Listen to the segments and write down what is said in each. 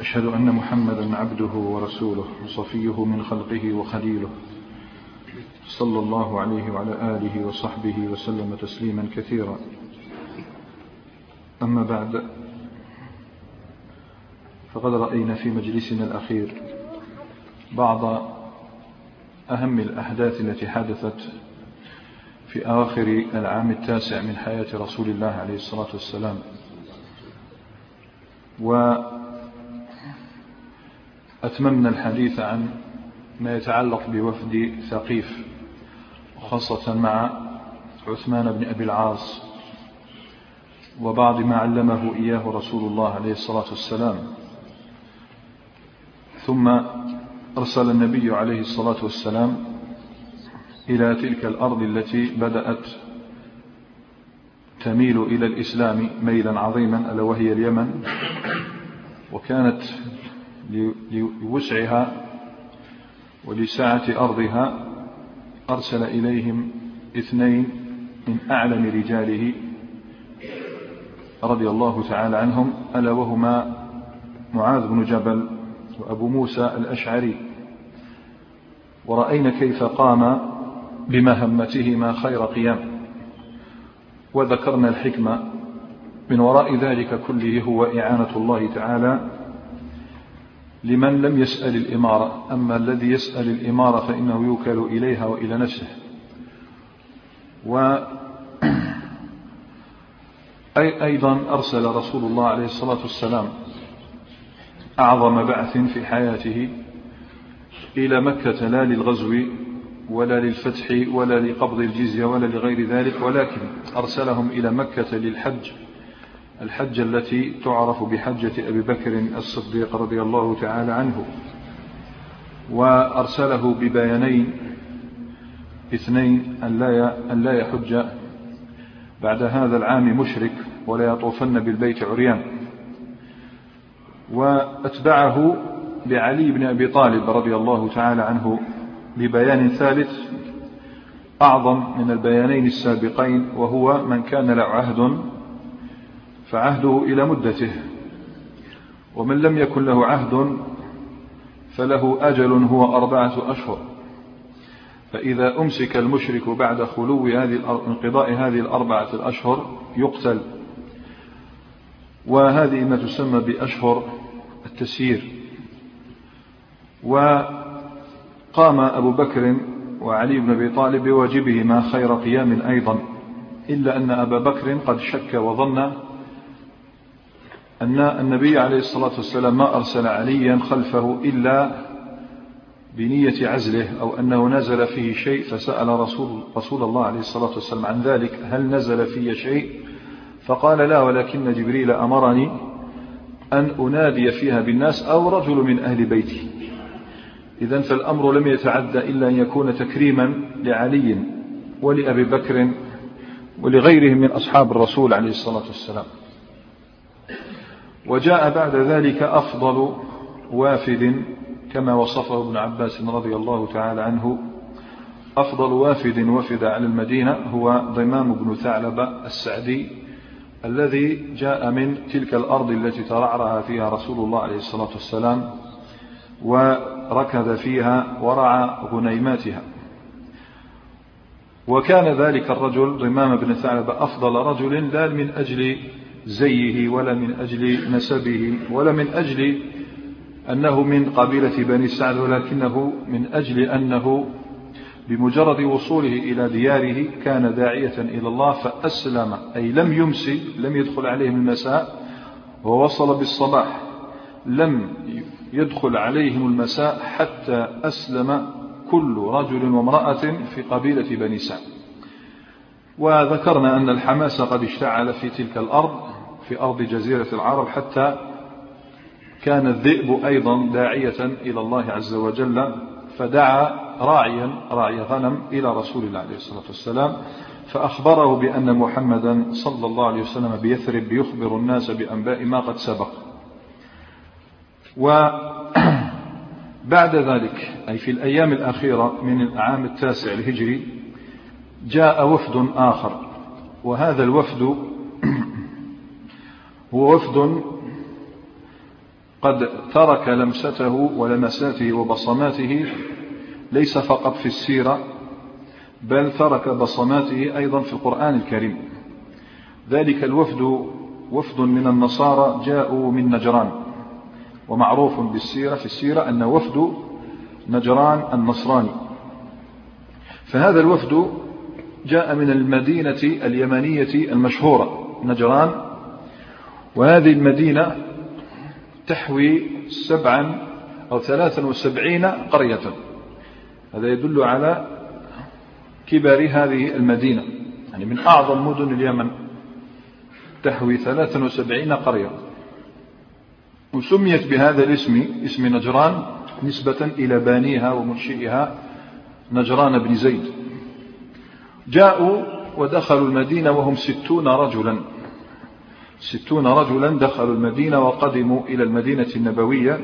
وأشهد أن محمدا عبده ورسوله وصفيه من خلقه وخليله. صلى الله عليه وعلى آله وصحبه وسلم تسليما كثيرا. أما بعد فقد رأينا في مجلسنا الأخير بعض أهم الأحداث التي حدثت في أواخر العام التاسع من حياة رسول الله عليه الصلاة والسلام. وأتممنا الحديث عن ما يتعلق بوفد ثقيف خاصة مع عثمان بن أبي العاص وبعض ما علمه إياه رسول الله عليه الصلاة والسلام. ثم أرسل النبي عليه الصلاة والسلام إلى تلك الأرض التي بدأت تميل إلى الإسلام ميلا عظيما ألا وهي اليمن. وكانت لوسعها ولسعة أرضها أرسل إليهم اثنين من أعلم رجاله رضي الله تعالى عنهم ألا وهما معاذ بن جبل وأبو موسى الأشعري. ورأينا كيف قام بمهمتهما خير قيام. وذكرنا الحكمة من وراء ذلك كله هو إعانة الله تعالى لمن لم يسأل الإمارة أما الذي يسأل الإمارة فإنه يوكل إليها وإلى نفسه. و أي أيضا أرسل رسول الله عليه الصلاة والسلام أعظم بعث في حياته إلى مكة لا للغزو ولا للفتح ولا لقبض الجزية ولا لغير ذلك ولكن أرسلهم إلى مكة للحج. الحجة التي تعرف بحجة أبي بكر الصديق رضي الله تعالى عنه وأرسله ببيانين اثنين أن لا يحج بعد هذا العام مشرك ولا يطوفن بالبيت عريان. وأتبعه بعلي بن أبي طالب رضي الله تعالى عنه ببيان ثالث أعظم من البيانين السابقين وهو من كان له عهد فعهده إلى مدته. ومن لم يكن له عهد فله أجل هو أربعة أشهر. فإذا أمسك المشرك بعد خلو هذه انقضاء هذه الأربعة الأشهر يقتل. وهذه ما تسمى بأشهر التسيير. وقام أبو بكر وعلي بن أبي طالب بواجبهما خير قيام أيضا إلا أن أبا بكر قد شك وظن أن النبي عليه الصلاة والسلام ما أرسل عليا خلفه إلا بنية عزله أو أنه نزل فيه شيء فسأل رسول, رسول الله عليه الصلاة والسلام عن ذلك هل نزل في شيء؟ فقال لا ولكن جبريل أمرني أن أنادي فيها بالناس أو رجل من أهل بيتي. إذا فالأمر لم يتعدى إلا أن يكون تكريما لعلي ولأبي بكر ولغيرهم من أصحاب الرسول عليه الصلاة والسلام. وجاء بعد ذلك أفضل وافد كما وصفه ابن عباس رضي الله تعالى عنه. أفضل وافد وفد على المدينة هو ضمام بن ثعلبة السعدي الذي جاء من تلك الأرض التي ترعرها فيها رسول الله عليه الصلاة والسلام وركض فيها ورعى غنيماتها. وكان ذلك الرجل ضمام بن ثعلبة أفضل رجل لا من أجل زيه ولا من أجل نسبه ولا من أجل أنه من قبيلة بني سعد ولكنه من أجل أنه بمجرد وصوله إلى دياره كان داعية إلى الله فأسلم أي لم يمسي لم يدخل عليهم المساء ووصل بالصباح لم يدخل عليهم المساء حتى أسلم كل رجل وامرأة في قبيلة بني سعد. وذكرنا أن الحماس قد اشتعل في تلك الأرض في أرض جزيرة العرب حتى كان الذئب أيضا داعية إلى الله عز وجل فدعا راعيا راعي غنم إلى رسول الله عليه الصلاة والسلام فأخبره بأن محمدا صلى الله عليه وسلم بيثرب يخبر الناس بأنباء ما قد سبق. وبعد ذلك أي في الأيام الأخيرة من العام التاسع الهجري جاء وفد آخر وهذا الوفد هو وفد قد ترك لمسته ولمساته وبصماته ليس فقط في السيرة بل ترك بصماته أيضا في القرآن الكريم. ذلك الوفد وفد من النصارى جاءوا من نجران ومعروف بالسيرة في السيرة أن وفد نجران النصراني. فهذا الوفد جاء من المدينة اليمنية المشهورة نجران وهذه المدينة تحوي سبعا أو ثلاثا وسبعين قرية. هذا يدل على كبر هذه المدينة. يعني من أعظم مدن اليمن. تحوي ثلاثا وسبعين قرية. وسميت بهذا الاسم اسم نجران نسبة إلى بانيها ومنشئها نجران بن زيد. جاءوا ودخلوا المدينة وهم ستون رجلا. ستون رجلا دخلوا المدينة وقدموا إلى المدينة النبوية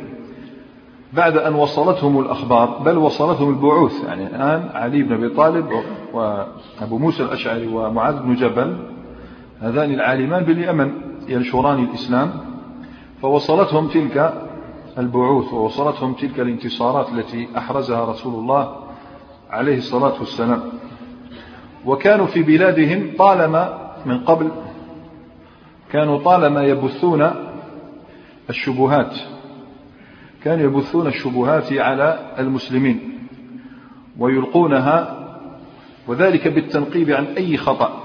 بعد أن وصلتهم الأخبار بل وصلتهم البعوث. يعني الآن علي بن أبي طالب وأبو موسى الأشعري ومعاذ بن جبل هذان العالمان باليمن ينشران الإسلام. فوصلتهم تلك البعوث ووصلتهم تلك الانتصارات التي أحرزها رسول الله عليه الصلاة والسلام. وكانوا في بلادهم طالما من قبل كانوا طالما يبثون الشبهات. كانوا يبثون الشبهات على المسلمين ويلقونها وذلك بالتنقيب عن أي خطأ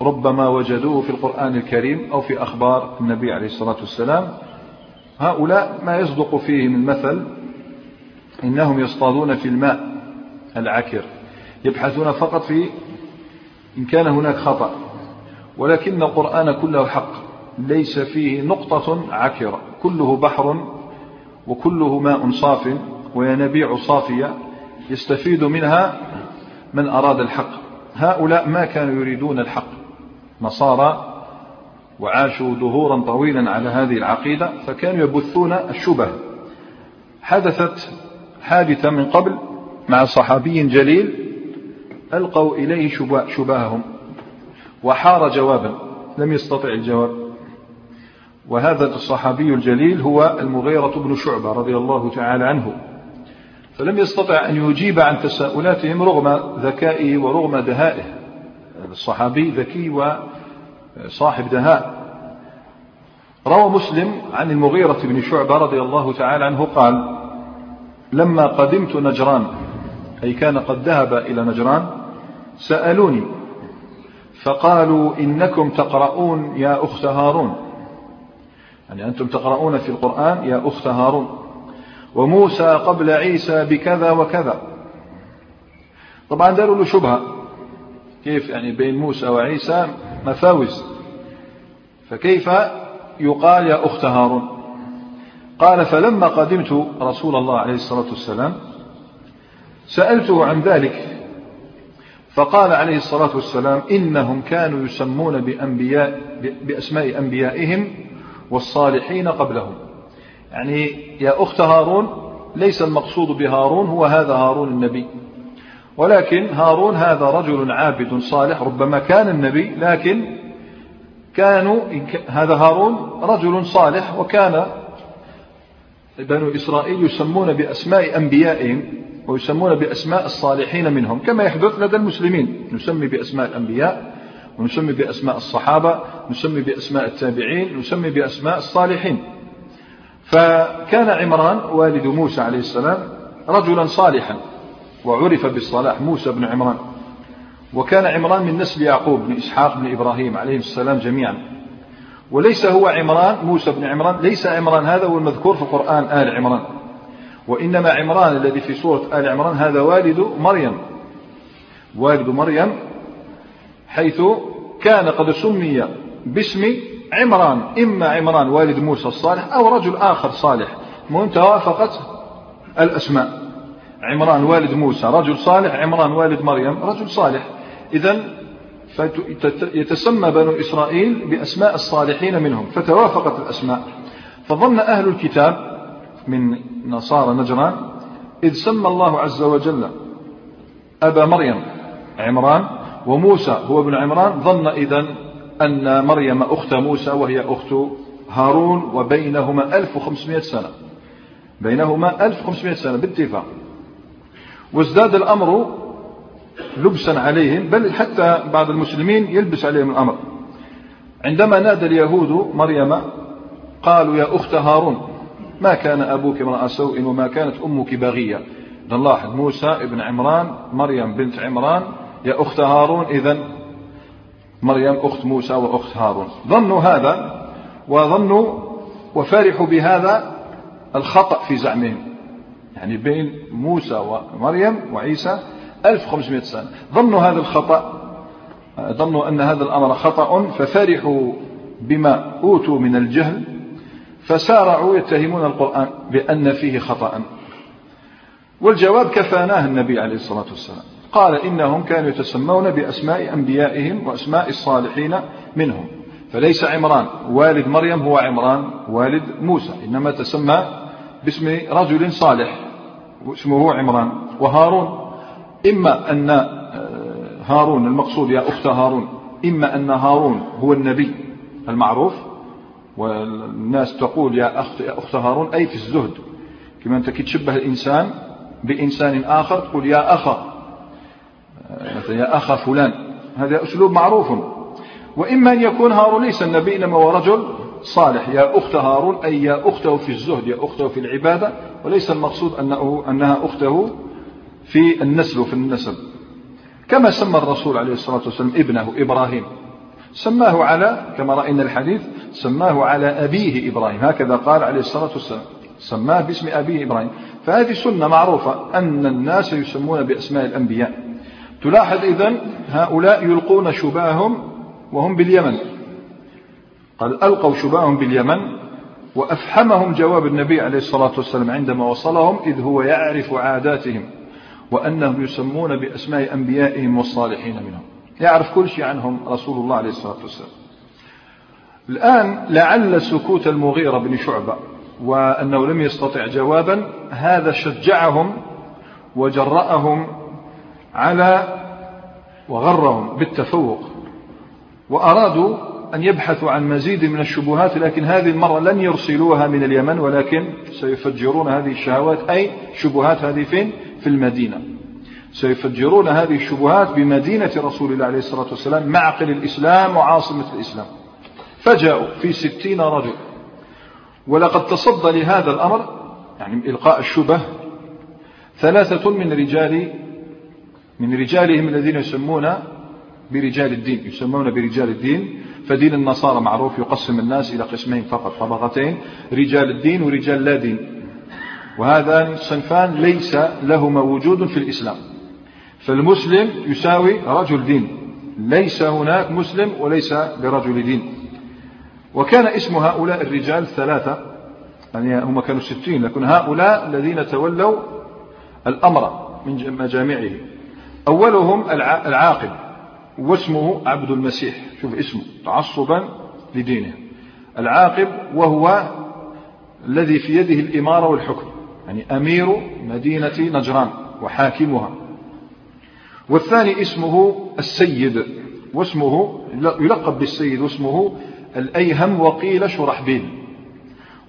ربما وجدوه في القرآن الكريم أو في أخبار النبي عليه الصلاة والسلام. هؤلاء ما يصدق فيهم المثل إنهم يصطادون في الماء العكر يبحثون فقط في إن كان هناك خطأ. ولكن القرآن كله حق. ليس فيه نقطة عكرة. كله بحر وكله ماء صاف وينابيع صافية يستفيد منها من أراد الحق. هؤلاء ما كانوا يريدون الحق. نصارى وعاشوا ظهورا طويلا على هذه العقيدة فكانوا يبثون الشبه. حدثت حادثة من قبل مع صحابي جليل ألقوا إليه شبههم. وحار جوابا لم يستطع الجواب. وهذا الصحابي الجليل هو المغيرة بن شعبة رضي الله تعالى عنه. فلم يستطع أن يجيب عن تساؤلاتهم رغم ذكائه ورغم دهائه. الصحابي ذكي وصاحب دهاء. روى مسلم عن المغيرة بن شعبة رضي الله تعالى عنه قال لما قدمت نجران أي كان قد ذهب إلى نجران سألوني فقالوا إنكم تقرؤون يا أخت هارون. يعني أنتم تقرؤون في القرآن يا أخت هارون. وموسى قبل عيسى بكذا وكذا. طبعا داروا له شبهة. كيف يعني بين موسى وعيسى مفاوز. فكيف يقال يا أخت هارون؟ قال فلما قدمت رسول الله عليه الصلاة والسلام سألته عن ذلك. فقال عليه الصلاة والسلام إنهم كانوا يسمون بأنبياء بأسماء أنبيائهم والصالحين قبلهم. يعني يا أخت هارون ليس المقصود بهارون هو هذا هارون النبي. ولكن هارون هذا رجل عابد صالح ربما كان النبي لكن كانوا هذا هارون رجل صالح وكان بنو إسرائيل يسمون بأسماء أنبيائهم. ويسمون بأسماء الصالحين منهم كما يحدث لدى المسلمين. نسمي بأسماء الأنبياء ونسمي بأسماء الصحابة نسمي بأسماء التابعين نسمي بأسماء الصالحين. فكان عمران والد موسى عليه السلام رجلا صالحا وعرف بالصلاح موسى بن عمران. وكان عمران من نسل يعقوب بن إسحاق بن إبراهيم عليه السلام جميعا. وليس هو عمران موسى بن عمران ليس عمران هذا هو المذكور في القرآن آل عمران. وإنما عمران الذي في سورة آل عمران هذا والد مريم. والد مريم حيث كان قد سمي باسم عمران إما عمران والد موسى الصالح أو رجل آخر صالح. المهم توافقت الأسماء. عمران والد موسى رجل صالح. عمران والد مريم رجل صالح. إذا يتسمى بنو إسرائيل بأسماء الصالحين منهم فتوافقت الأسماء. فظن أهل الكتاب من نصارى نجران إذ سمى الله عز وجل أبا مريم عمران وموسى هو ابن عمران ظن إذا أن مريم أخت موسى وهي أخت هارون وبينهما 1500 سنة. بينهما 1500 سنة باتفاق. وازداد الأمر لبسا عليهم بل حتى بعض المسلمين يلبس عليهم الأمر. عندما نادى اليهود مريم قالوا يا أخت هارون ما كان أبوك امرأ سوء وما كانت أمك بغية. نلاحظ موسى ابن عمران مريم بنت عمران يا أخت هارون إذا مريم أخت موسى وأخت هارون. ظنوا هذا وظنوا وفرحوا بهذا الخطأ في زعمهم. يعني بين موسى ومريم وعيسى 1500 سنة. ظنوا هذا الخطأ ظنوا أن هذا الأمر خطأ ففرحوا بما أوتوا من الجهل. فسارعوا يتهمون القرآن بأن فيه خطأ. والجواب كفاناه النبي عليه الصلاة والسلام. قال إنهم كانوا يتسمون بأسماء أنبيائهم وأسماء الصالحين منهم. فليس عمران والد مريم هو عمران والد موسى. إنما تسمى باسم رجل صالح اسمه عمران وهارون. إما أن آه، هارون المقصود يا أخت هارون. إما أن هارون هو النبي المعروف والناس تقول يا أخت, يا أخت هارون أي في الزهد؟ كما أنت تشبه الإنسان بإنسان آخر تقول يا أخا مثلا يا أخا فلان. هذا أسلوب معروف. وإما أن يكون هارون ليس النبي إنما هو رجل صالح. يا أخت هارون أي يا أخته في الزهد يا أخته في العبادة. وليس المقصود أنه أنها أخته في النسل وفي النسب. كما سمى الرسول عليه الصلاة والسلام ابنه إبراهيم. سماه على كما رأينا الحديث سماه على أبيه إبراهيم. هكذا قال عليه الصلاة والسلام. سماه باسم أبيه إبراهيم. فهذه سنة معروفة أن الناس يسمون بأسماء الأنبياء. تلاحظ إذن هؤلاء يلقون شباههم وهم باليمن. قال ألقوا شباههم باليمن وأفحمهم جواب النبي عليه الصلاة والسلام عندما وصلهم إذ هو يعرف عاداتهم وأنهم يسمون بأسماء أنبيائهم والصالحين منهم. يعرف كل شيء عنهم رسول الله عليه الصلاة والسلام. الآن لعل سكوت المغيرة بن شعبة وأنه لم يستطع جوابا هذا شجعهم وجرأهم على وغرهم بالتفوق وأرادوا أن يبحثوا عن مزيد من الشبهات لكن هذه المرة لن يرسلوها من اليمن ولكن سيفجرون هذه الشهوات. أي شبهات هذه فين؟ في المدينة. سيفجرون هذه الشبهات بمدينة رسول الله عليه الصلاة والسلام معقل الإسلام وعاصمة الإسلام. فجاءوا في ستين رجل. ولقد تصدى لهذا الأمر يعني إلقاء الشبه ثلاثة من رجال من رجالهم الذين يسمون برجال الدين يسمون برجال الدين فدين النصارى معروف يقسم الناس إلى قسمين فقط طبقتين رجال الدين ورجال لا دين. وهذان الصنفان ليس لهما وجود في الإسلام. فالمسلم يساوي رجل دين ليس هناك مسلم وليس برجل دين. وكان اسم هؤلاء الرجال ثلاثة يعني هم كانوا ستين لكن هؤلاء الذين تولوا الأمر من مجامعه أولهم العاقل واسمه عبد المسيح. شوف اسمه تعصبا لدينه. العاقب وهو الذي في يده الإمارة والحكم يعني أمير مدينة نجران وحاكمها. والثاني اسمه السيد واسمه يلقب بالسيد واسمه الأيهم وقيل شرحبيل.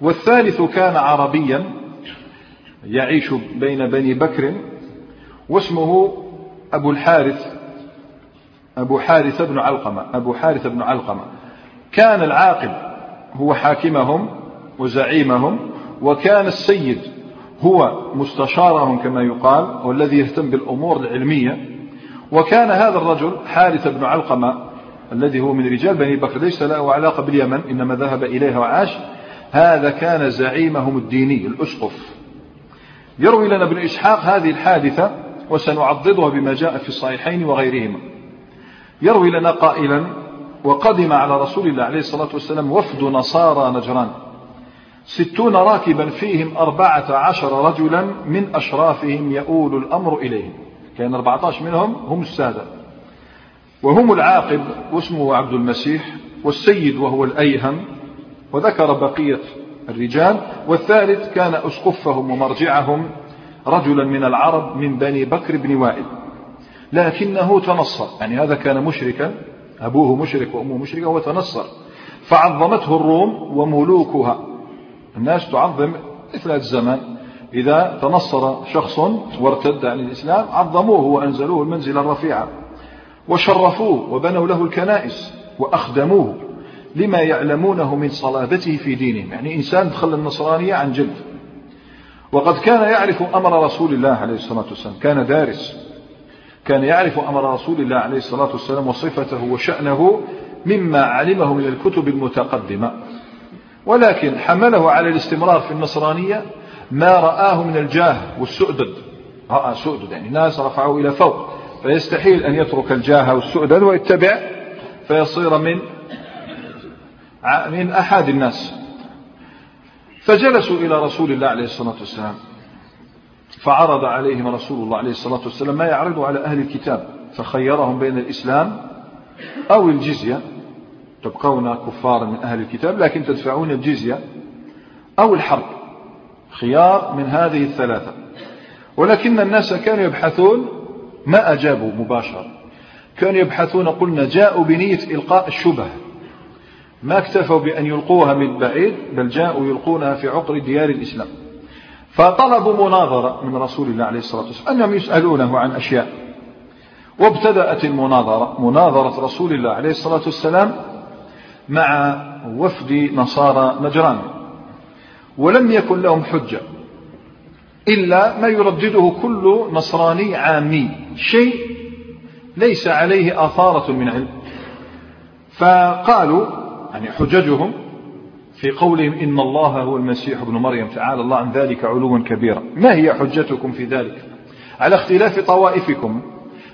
والثالث كان عربيا يعيش بين بني بكر واسمه أبو الحارث أبو حارث بن علقمة أبو حارث بن علقمة. كان العاقب هو حاكمهم وزعيمهم وكان السيد هو مستشارهم كما يقال والذي يهتم بالأمور العلمية. وكان هذا الرجل حارث بن علقمة الذي هو من رجال بني بكر ليس له علاقة باليمن إنما ذهب إليها وعاش. هذا كان زعيمهم الديني الأسقف. يروي لنا ابن إسحاق هذه الحادثة وسنعضدها بما جاء في الصحيحين وغيرهما. يروي لنا قائلا وقدم على رسول الله عليه الصلاة والسلام وفد نصارى نجران. ستون راكبا فيهم أربعة عشر رجلا من أشرافهم يؤول الأمر إليهم. كان أربعة عشر منهم هم السادة. وهم العاقب واسمه عبد المسيح والسيد وهو الأيهم وذكر بقية الرجال والثالث كان أسقفهم ومرجعهم رجلا من العرب من بني بكر بن وائل. لكنه تنصر يعني هذا كان مشركا أبوه مشرك وأمه مشركة وتنصر فعظمته الروم وملوكها. الناس تعظم مثل الزمان. إذا تنصر شخص وارتد عن الإسلام عظموه وأنزلوه المنزلة الرفيعة. وشرفوه وبنوا له الكنائس وأخدموه لما يعلمونه من صلابته في دينهم. يعني إنسان دخل النصرانية عن جد. وقد كان يعرف أمر رسول الله عليه الصلاة والسلام. كان دارس. كان يعرف أمر رسول الله عليه الصلاة والسلام وصفته وشأنه مما علمه من الكتب المتقدمة. ولكن حمله على الاستمرار في النصرانية ما رآه من الجاه والسؤدد. رأى سؤدد يعني ناس رفعوا إلى فوق. فيستحيل أن يترك الجاه والسؤدد ويتبع فيصير من من أحد الناس. فجلسوا إلى رسول الله عليه الصلاة والسلام فعرض عليهم رسول الله عليه الصلاة والسلام ما يعرض على أهل الكتاب فخيرهم بين الإسلام أو الجزية. تبقون كفارا من أهل الكتاب لكن تدفعون الجزية أو الحرب. خيار من هذه الثلاثة. ولكن الناس كانوا يبحثون ما أجابوا مباشرة. كانوا يبحثون قلنا جاءوا بنية إلقاء الشبه ما اكتفوا بأن يلقوها من بعيد بل جاءوا يلقونها في عقر ديار الإسلام. فطلبوا مناظرة من رسول الله عليه الصلاة والسلام أنهم يسألونه عن أشياء. وابتدأت المناظرة مناظرة رسول الله عليه الصلاة والسلام مع وفد نصارى نجران. ولم يكن لهم حجة. إلا ما يردده كل نصراني عامي. شيء ليس عليه آثارة من علم. فقالوا يعني حججهم في قولهم إن الله هو المسيح ابن مريم تعالى الله عن ذلك علوا كبيرا. ما هي حجتكم في ذلك؟ على اختلاف طوائفكم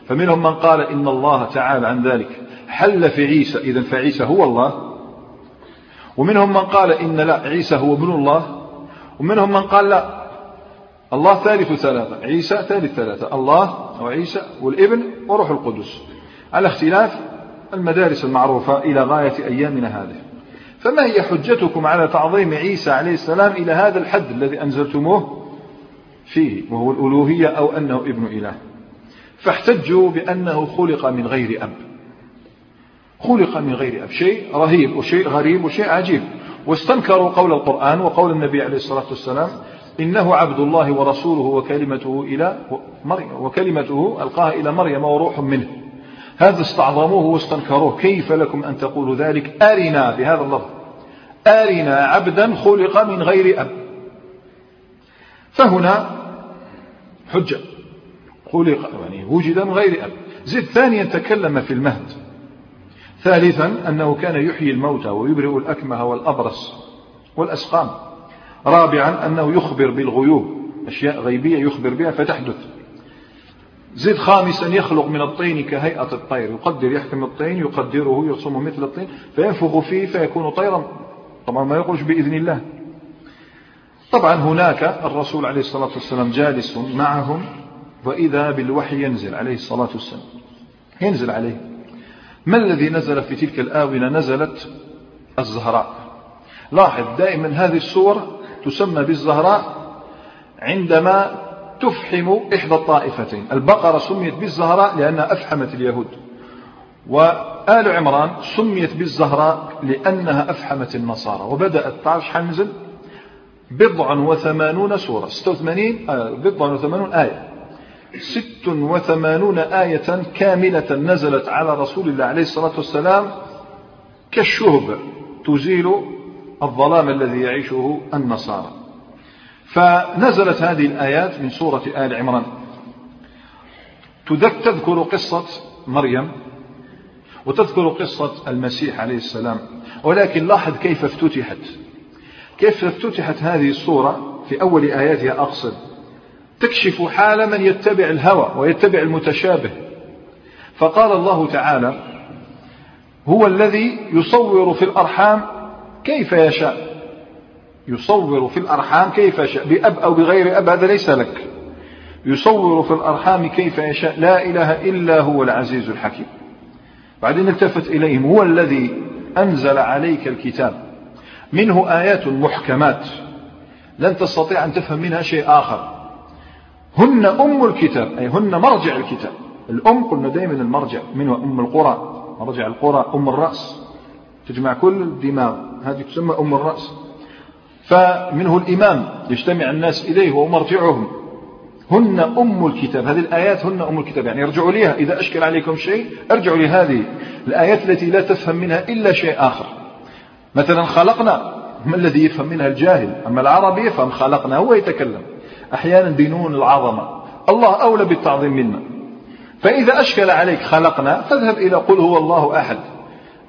فمنهم من قال إن الله تعالى عن ذلك. حل في عيسى؟ إذا فعيسى هو الله. ومنهم من قال إن لا عيسى هو ابن الله. ومنهم من قال لا الله ثالث ثلاثة عيسى ثالث ثلاثة الله وعيسى والإبن وروح القدس. على اختلاف المدارس المعروفة إلى غاية أيامنا هذه. فما هي حجتكم على تعظيم عيسى عليه السلام إلى هذا الحد الذي أنزلتموه؟ فيه وهو الألوهية أو أنه ابن إله. فاحتجوا بأنه خلق من غير أب. خلق من غير أب. شيء رهيب وشيء غريب وشيء عجيب. واستنكروا قول القرآن وقول النبي عليه الصلاة والسلام إنه عبد الله ورسوله وكلمته إلى مريم وكلمته ألقاها إلى مريم وروح منه. هذا استعظموه واستنكروه. كيف لكم أن تقولوا ذلك؟ أرنا بهذا اللفظ. أرنا عبدا خلق من غير أب. فهنا حجة. خلق يعني وجد من غير أب. زد ثانيا تكلم في المهد. ثالثا أنه كان يحيي الموتى ويبرئ الأكمه والأبرص والأسقام. رابعا أنه يخبر بالغيوب أشياء غيبية يخبر بها فتحدث. زد خامسا يخلق من الطين كهيئة الطير يقدر يحكم الطين يقدره يرسمه مثل الطين فينفخ فيه فيكون طيرا. طبعا ما يقولش بإذن الله. طبعا هناك الرسول عليه الصلاة والسلام جالس معهم وإذا بالوحي ينزل عليه الصلاة والسلام. ينزل عليه. ما الذي نزل في تلك الآونة؟ نزلت الزهراء. لاحظ دائما هذه السور تسمى بالزهراء عندما تفحم إحدى الطائفتين. البقرة سميت بالزهراء لأنها أفحمت اليهود. وآل عمران سميت بالزهراء لأنها أفحمت النصارى. وبدأت تعرش حنزل بضع وثمانون سورة. ستة وثمانين آه بضع وثمانون آية. ست وثمانون آية كاملة نزلت على رسول الله عليه الصلاة والسلام كالشهب تزيل الظلام الذي يعيشه النصارى. فنزلت هذه الآيات من سورة آل عمران. تذكر قصة مريم وتذكر قصة المسيح عليه السلام. ولكن لاحظ كيف افتتحت. كيف افتتحت هذه الصورة في أول آياتها؟ أقصد تكشف حال من يتبع الهوى ويتبع المتشابه. فقال الله تعالى هو الذي يصور في الأرحام كيف يشاء؟ يصور في الأرحام كيف يشاء بأب أو بغير أب هذا ليس لك. يصور في الأرحام كيف يشاء لا إله إلا هو العزيز الحكيم. بعدين التفت إليهم هو الذي أنزل عليك الكتاب. منه آيات محكمات. لن تستطيع أن تفهم منها شيء آخر. هن أم الكتاب أي هن مرجع الكتاب. الأم قلنا دائما المرجع منه أم القرى. مرجع القرى أم الرأس. تجمع كل الدماغ. هذه تسمى أم الرأس. فمنه الإمام يجتمع الناس إليه وهو مرجعهم هن أم الكتاب. هذه الآيات هن أم الكتاب. يعني ارجعوا ليها. إذا أشكل عليكم شيء ارجعوا لهذه. الآيات التي لا تفهم منها إلا شيء آخر. مثلا خلقنا. ما الذي يفهم منها؟ الجاهل. أما العربي يفهم خلقنا. هو يتكلم. أحيانا بنون العظمة. الله أولى بالتعظيم منا. فإذا أشكل عليك خلقنا فاذهب إلى قل هو الله أحد.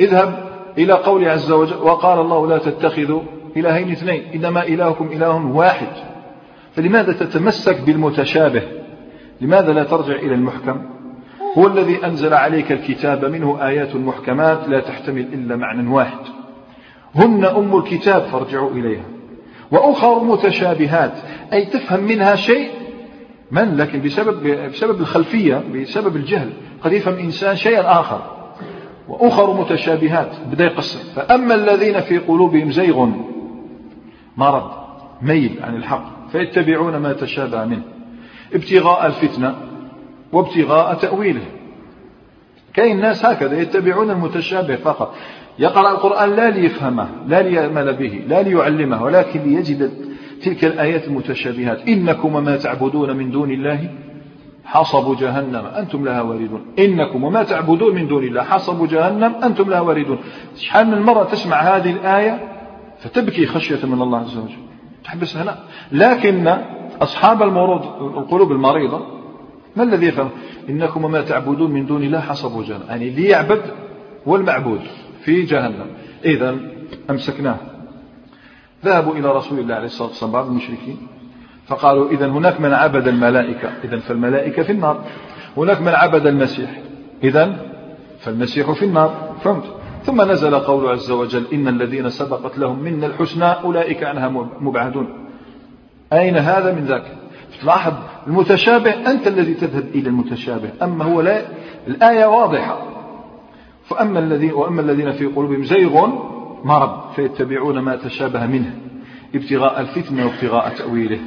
اذهب إلى قول عز وجل وقال الله لا تتخذوا إلهين اثنين إنما إلهكم إله واحد. فلماذا تتمسك بالمتشابه؟ لماذا لا ترجع إلى المحكم؟ هو الذي أنزل عليك الكتاب منه آيات محكمات لا تحتمل إلا معنى واحد. هن أم الكتاب فارجعوا إليها. وأخر متشابهات أي تفهم منها شيء من؟ لكن بسبب, بسبب الخلفية بسبب الجهل قد يفهم إنسان شيئا آخر. وأخر متشابهات بدأ يقسم فأما الذين في قلوبهم زيغ مرض ميل عن الحق فيتبعون ما تشابه منه ابتغاء الفتنة وابتغاء تأويله. كاين الناس هكذا يتبعون المتشابه فقط. يقرأ القرآن لا ليفهمه لا ليعمل به لا ليعلمه ولكن ليجد تلك الآيات المتشابهات. إنكم وما تعبدون من دون الله حصب جهنم أنتم لها واردون. إنكم وما تعبدون من دون الله حصب جهنم أنتم لها واردون. شحال من مرة تسمع هذه الآية؟ فتبكي خشية من الله عز وجل. تحبس هنا لكن أصحاب المرض القلوب المريضة ما الذي يفهم؟ إنكم وما تعبدون من دون الله حصب جهنم. يعني ليعبد والمعبود في جهنم. إذا أمسكناه. ذهبوا إلى رسول الله عليه الصلاة والسلام بعض المشركين. فقالوا إذا هناك من عبد الملائكة. إذا فالملائكة في النار. هناك من عبد المسيح. إذا فالمسيح في النار. فهمت؟ ثم نزل قول عز وجل إن الذين سبقت لهم منا الحسنى أولئك عنها مبعدون. أين هذا من ذاك؟ تلاحظ المتشابه أنت الذي تذهب إلى المتشابه أما هو لا الآية واضحة. فأما الذين وأما الذين في قلوبهم زيغ مرض فيتبعون ما تشابه منه ابتغاء الفتنة وابتغاء تأويله.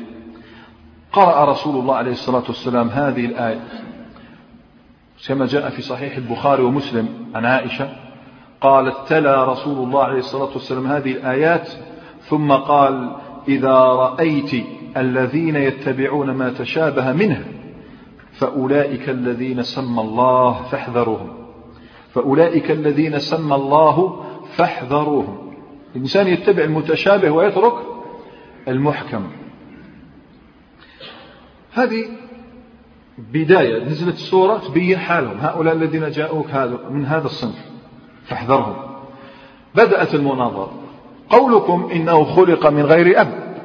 قرأ رسول الله عليه الصلاة والسلام هذه الآية. كما جاء في صحيح البخاري ومسلم عن عائشة قالت تلا رسول الله عليه الصلاة والسلام هذه الآيات ثم قال إذا رأيت الذين يتبعون ما تشابه منه فأولئك الذين سمى الله فاحذروهم فأولئك الذين سمى الله فاحذروهم الإنسان يتبع المتشابه ويترك المحكم. هذه بداية نزلت السورة تبين حالهم. هؤلاء الذين جاءوك من هذا الصنف فاحذرهم. بدأت المناظرة. قولكم إنه خلق من غير أب.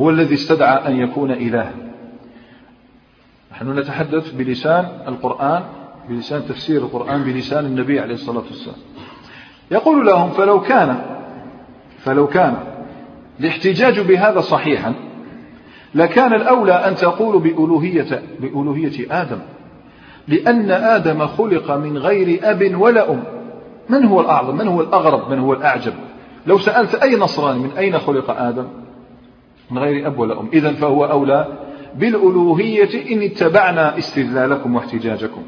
هو الذي استدعى أن يكون إله. نحن نتحدث بلسان القرآن بلسان تفسير القرآن بلسان النبي عليه الصلاة والسلام. يقول لهم فلو كان فلو كان الاحتجاج بهذا صحيحا لكان الأولى أن تقولوا بألوهية, بألوهية آدم لأن آدم خلق من غير أب ولا أم. من هو الأعظم؟ من هو الأغرب؟ من هو الأعجب؟ لو سألت أي نصراني من أين خلق آدم؟ من غير أب ولا أم. إذا فهو أولى بالألوهية إن اتبعنا استدلالكم واحتجاجكم.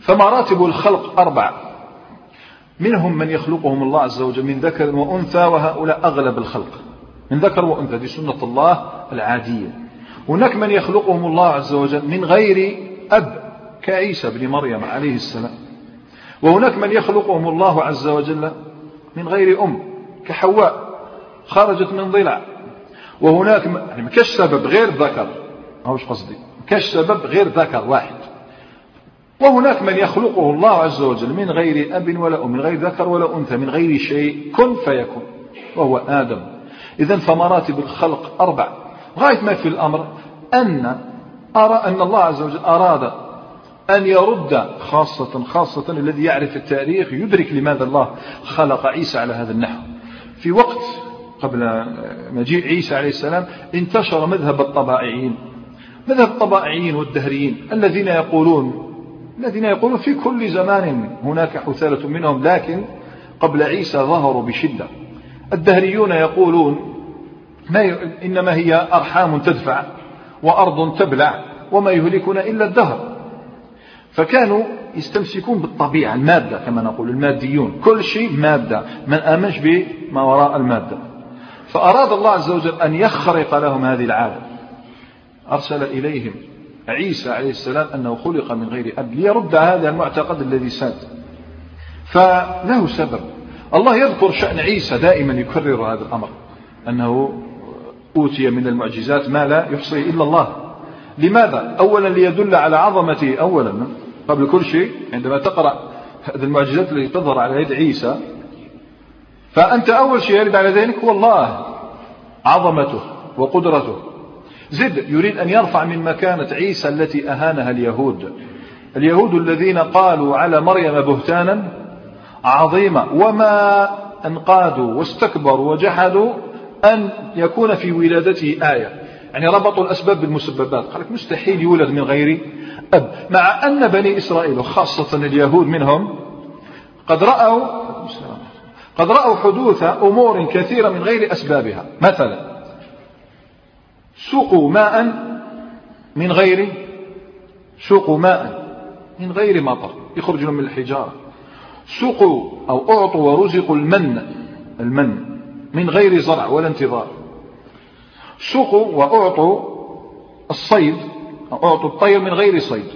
فمراتب الخلق أربع. منهم من يخلقهم الله عز وجل من ذكر وأنثى وهؤلاء أغلب الخلق. من ذكر وأنثى دي سنة الله العادية. هناك من يخلقهم الله عز وجل من غير أب كعيسى بن مريم عليه السلام. وهناك من يخلقهم الله عز وجل من غير أم كحواء خرجت من ضلع. وهناك يعني كاش سبب غير ذكر. هوش قصدي. كاش سبب غير ذكر واحد. وهناك من يخلقه الله عز وجل من غير أب ولا أم من غير ذكر ولا أنثى من غير شيء كن فيكون. وهو آدم. إذا فمراتب الخلق أربع. غاية ما في الأمر أن أرى أن الله عز وجل أراد أن يرد خاصة خاصة الذي يعرف التاريخ يدرك لماذا الله خلق عيسى على هذا النحو. في وقت قبل مجيء عيسى عليه السلام انتشر مذهب الطبائعيين. مذهب الطبائعيين والدهريين الذين يقولون الذين يقولون في كل زمان هناك حثالة منهم لكن قبل عيسى ظهروا بشدة. الدهريون يقولون ما ي... إنما هي أرحام تدفع وأرض تبلع وما يهلكنا إلا الدهر. فكانوا يستمسكون بالطبيعة المادة كما نقول الماديون. كل شيء مادة من آمنش بما وراء المادة. فأراد الله عز وجل أن يخرق لهم هذه العادة أرسل إليهم عيسى عليه السلام أنه خلق من غير أب ليرد هذا المعتقد الذي ساد. فله سبب. الله يذكر شأن عيسى دائما يكرر هذا الأمر أنه أوتي من المعجزات ما لا يحصيه إلا الله. لماذا؟ أولا ليدل على عظمته أولا. قبل كل شيء عندما تقرأ هذه المعجزات التي تظهر على يد عيسى فأنت أول شيء يرد على ذلك هو الله عظمته وقدرته. زد يريد أن يرفع من مكانة عيسى التي أهانها اليهود. اليهود الذين قالوا على مريم بهتانا عظيما وما أنقادوا واستكبروا وجحدوا أن يكون في ولادته آية. يعني ربطوا الأسباب بالمسببات. قال لك مستحيل يولد من غير أب. مع أن بني إسرائيل وخاصة اليهود منهم قد رأوا قد رأوا حدوث أمور كثيرة من غير أسبابها. مثلا سقوا ماء من غير سقوا ماء من غير مطر. يخرج من الحجارة. سقوا أو أعطوا ورزقوا المن المن من غير زرع ولا انتظار. سقوا وأعطوا الصيد أعطوا الطير من غير صيد.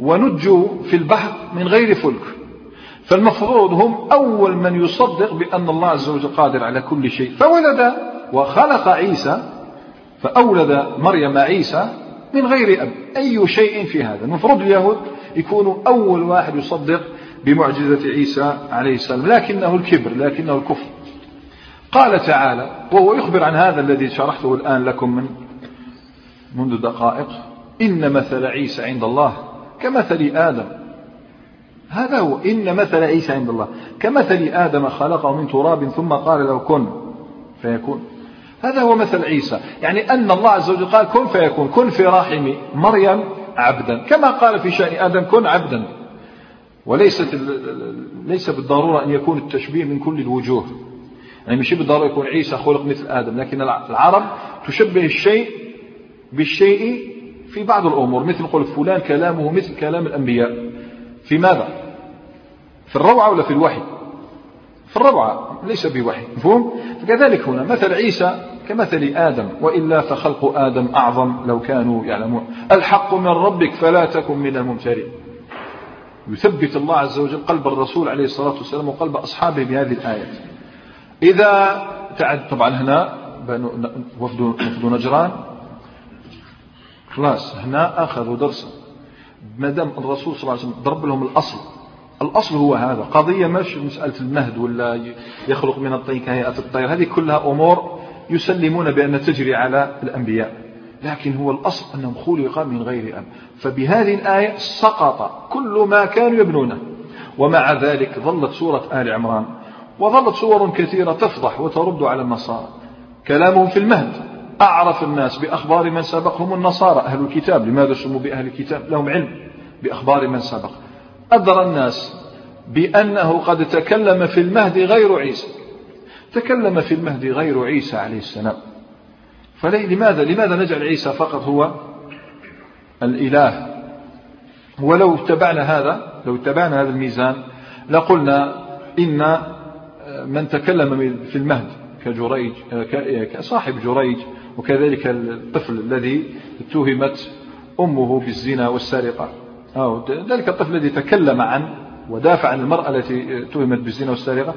ونجوا في البحر من غير فلك. فالمفروض هم أول من يصدق بأن الله عز وجل قادر على كل شيء. فولد وخلق عيسى فأولد مريم عيسى من غير أب. أي شيء في هذا؟ المفروض اليهود يكونوا أول واحد يصدق بمعجزة عيسى عليه السلام لكنه الكبر لكنه الكفر. قال تعالى وهو يخبر عن هذا الذي شرحته الآن لكم من منذ دقائق إن مثل عيسى عند الله كمثل آدم. هذا هو إن مثل عيسى عند الله كمثل آدم خلقه من تراب ثم قال له كن فيكون. هذا هو مثل عيسى. يعني أن الله عز وجل قال كن فيكون. كن في رحم مريم عبدا. كما قال في شأن آدم كن عبدا. وليست ليس بالضرورة أن يكون التشبيه من كل الوجوه. يعني مش بالضرورة يكون عيسى خلق مثل آدم لكن العرب تشبه الشيء بالشيء في بعض الأمور مثل نقول فلان كلامه مثل كلام الأنبياء. في ماذا؟ في الروعة ولا في الوحي؟ في الروعة ليس بوحي. مفهوم؟ فكذلك هنا مثل عيسى كمثل آدم وإلا فخلق آدم أعظم لو كانوا يعلمون. الحق من ربك فلا تكن من الممترين. يثبت الله عز وجل قلب الرسول عليه الصلاة والسلام وقلب أصحابه بهذه الآيات إذا تعد طبعا هنا وفد وفد نجران. خلاص هنا أخذوا درسا ما دام الرسول صلى الله عليه وسلم ضرب لهم الأصل. الأصل هو هذا. قضية مش مسألة المهد ولا يخلق من الطين كهيئة الطير هذه كلها أمور يسلمون بأن تجري على الأنبياء. لكن هو الأصل أنهم خلق من غير أب فبهذه الآية سقط كل ما كانوا يبنونه. ومع ذلك ظلت سورة آل عمران. وظلت صور كثيرة تفضح وترد على النصارى كلامهم في المهد. أعرف الناس بأخبار من سبقهم النصارى. أهل الكتاب. لماذا سموا بأهل الكتاب؟ لهم علم بأخبار من سبق. أدرى الناس بأنه قد تكلم في المهد غير عيسى. تكلم في المهد غير عيسى عليه السلام. فلماذا لماذا نجعل عيسى فقط هو الإله؟ ولو اتبعنا هذا لو اتبعنا هذا الميزان لقلنا إن من تكلم في المهد كجريج كصاحب جريج وكذلك الطفل الذي اتهمت أمه بالزنا والسرقة. أو ذلك الطفل الذي تكلم عن ودافع عن المرأة التي اتهمت بالزنا والسرقة.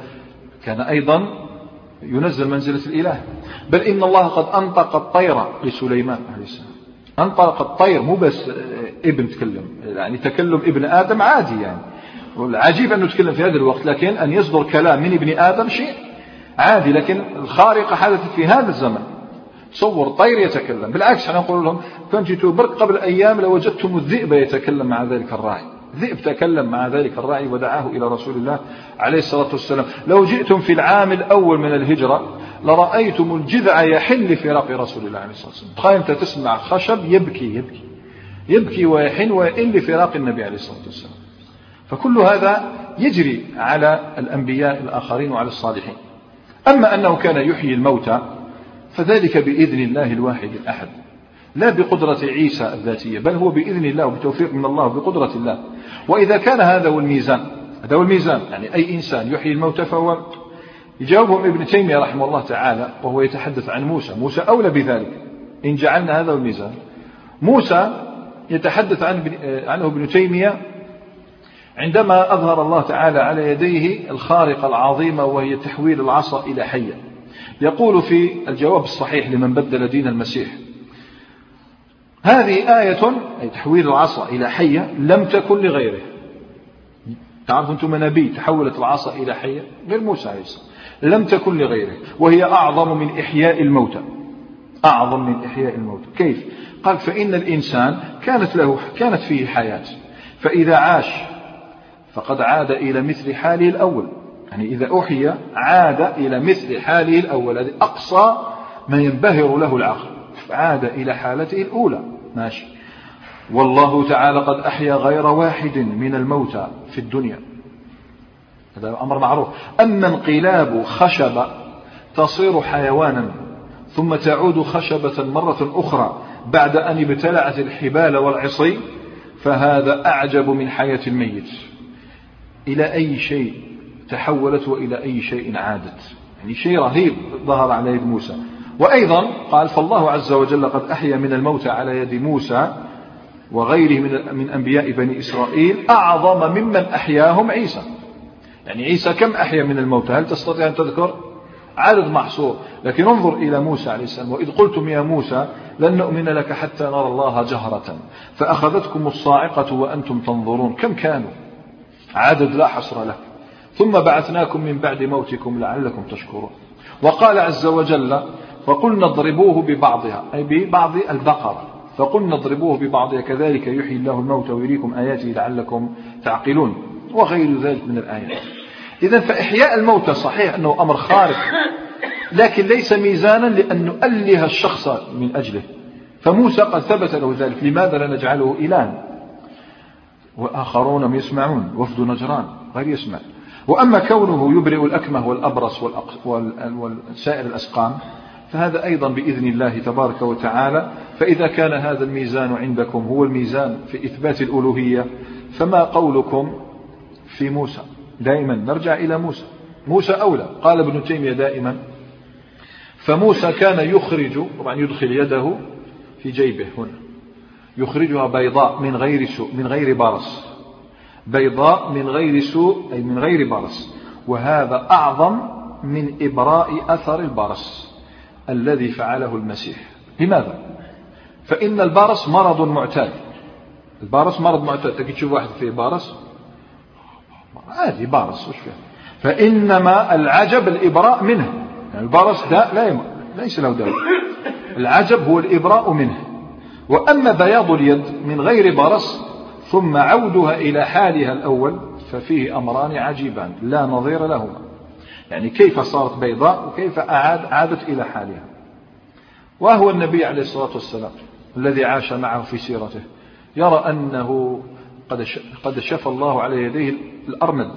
كان أيضا ينزل منزلة الإله. بل إن الله قد أنطق الطير لسليمان عليه السلام. أنطق الطير مو بس ابن تكلم يعني تكلم ابن آدم عادي يعني. والعجيب أنه يتكلم في هذا الوقت لكن أن يصدر كلام من ابن آدم شيء عادي. لكن الخارقة حدثت في هذا الزمن. تصور طير يتكلم. بالعكس إحنا نقول لهم كنت برك قبل أيام لوجدتم الذئب يتكلم مع ذلك الراعي. ذئب تكلم مع ذلك الراعي ودعاه إلى رسول الله عليه الصلاة والسلام. لو جئتم في العام الأول من الهجرة لرأيتم الجذع يحن لفراق رسول الله عليه الصلاة والسلام. تخيل أنت تسمع خشب يبكي يبكي. يبكي ويحن ويئن لفراق النبي عليه الصلاة والسلام. فكل هذا يجري على الأنبياء الآخرين وعلى الصالحين. أما أنه كان يحيي الموتى فذلك بإذن الله الواحد الأحد. لا بقدرة عيسى الذاتية بل هو بإذن الله وبتوفيق من الله وبقدرة الله. وإذا كان هذا هو الميزان هذا هو الميزان. يعني أي إنسان يحيي الموتى فهو يجاوبهم ابن تيمية رحمه الله تعالى وهو يتحدث عن موسى موسى أولى بذلك. إن جعلنا هذا هو الميزان. موسى يتحدث عن عنه ابن تيمية عندما أظهر الله تعالى على يديه الخارقة العظيمة وهي تحويل العصا إلى حية. يقول في الجواب الصحيح لمن بدل دين المسيح هذه آية أي تحويل العصا إلى حية لم تكن لغيره. تعرفوا أنتم نبي تحولت العصا إلى حية؟ غير موسى عليه السلام لم تكن لغيره وهي أعظم من إحياء الموتى. أعظم من إحياء الموتى. كيف؟ قال فإن الإنسان كانت له كانت فيه حياة فإذا عاش فقد عاد إلى مثل حاله الأول. يعني إذا أحيي عاد إلى مثل حاله الأول. هذه أقصى ما ينبهر له العقل. عاد إلى حالته الأولى. ماشي. والله تعالى قد أحيا غير واحد من الموتى في الدنيا. هذا أمر معروف. أما انقلاب خشبة تصير حيوانا ثم تعود خشبة مرة أخرى بعد أن ابتلعت الحبال والعصي فهذا أعجب من حياة الميت. إلى أي شيء تحولت وإلى أي شيء عادت؟ يعني شيء رهيب ظهر على يد موسى. وأيضا قال فالله عز وجل قد أحيا من الموتى على يد موسى وغيره من, من أنبياء بني إسرائيل أعظم ممن أحياهم عيسى. يعني عيسى كم أحيا من الموتى هل تستطيع أن تذكر؟ عدد محصور. لكن انظر إلى موسى عليه السلام وإذ قلتم يا موسى لن نؤمن لك حتى نرى الله جهرة فأخذتكم الصاعقة وأنتم تنظرون. كم كانوا؟ عدد لا حصر له. ثم بعثناكم من بعد موتكم لعلكم تشكرون. وقال عز وجل فقلنا اضربوه ببعضها أي ببعض البقرة. فقلنا اضربوه ببعضها كذلك يحيي الله الموت ويريكم آياته لعلكم تعقلون وغير ذلك من الآيات. إذا فإحياء الموتى صحيح أنه أمر خارق لكن ليس ميزانا لأن نؤله الشخص من أجله. فموسى قد ثبت له ذلك لماذا لا نجعله إلها؟ وآخرون يسمعون وفد نجران غير يسمع. وأما كونه يبرئ الأكمه والأبرص وسائر الأسقام فهذا أيضا بإذن الله تبارك وتعالى. فإذا كان هذا الميزان عندكم هو الميزان في إثبات الألوهية فما قولكم في موسى؟ دائما نرجع إلى موسى. موسى أولى. قال ابن تيمية دائما فموسى كان يخرج طبعا يدخل يده في جيبه هنا. يخرجها بيضاء من غير سوء من غير برص. بيضاء من غير سوء أي من غير برص. وهذا أعظم من إبراء أثر البرص. الذي فعله المسيح. لماذا؟ فإن البرص مرض معتاد. البرص مرض معتاد. تجي تشوف واحد فيه برص عادي بارس وش فيه فإنما العجب الإبراء منه. يعني البرص داء لا يم... ليس له داء العجب هو الإبراء منه. وأما بياض اليد من غير برص ثم عودها إلى حالها الأول ففيه أمران عجيبان. لا نظير لهما. يعني كيف صارت بيضاء وكيف أعاد عادت إلى حالها. وهو النبي عليه الصلاة والسلام الذي عاش معه في سيرته. يرى أنه قد قد شفى الله على يديه الأرمد.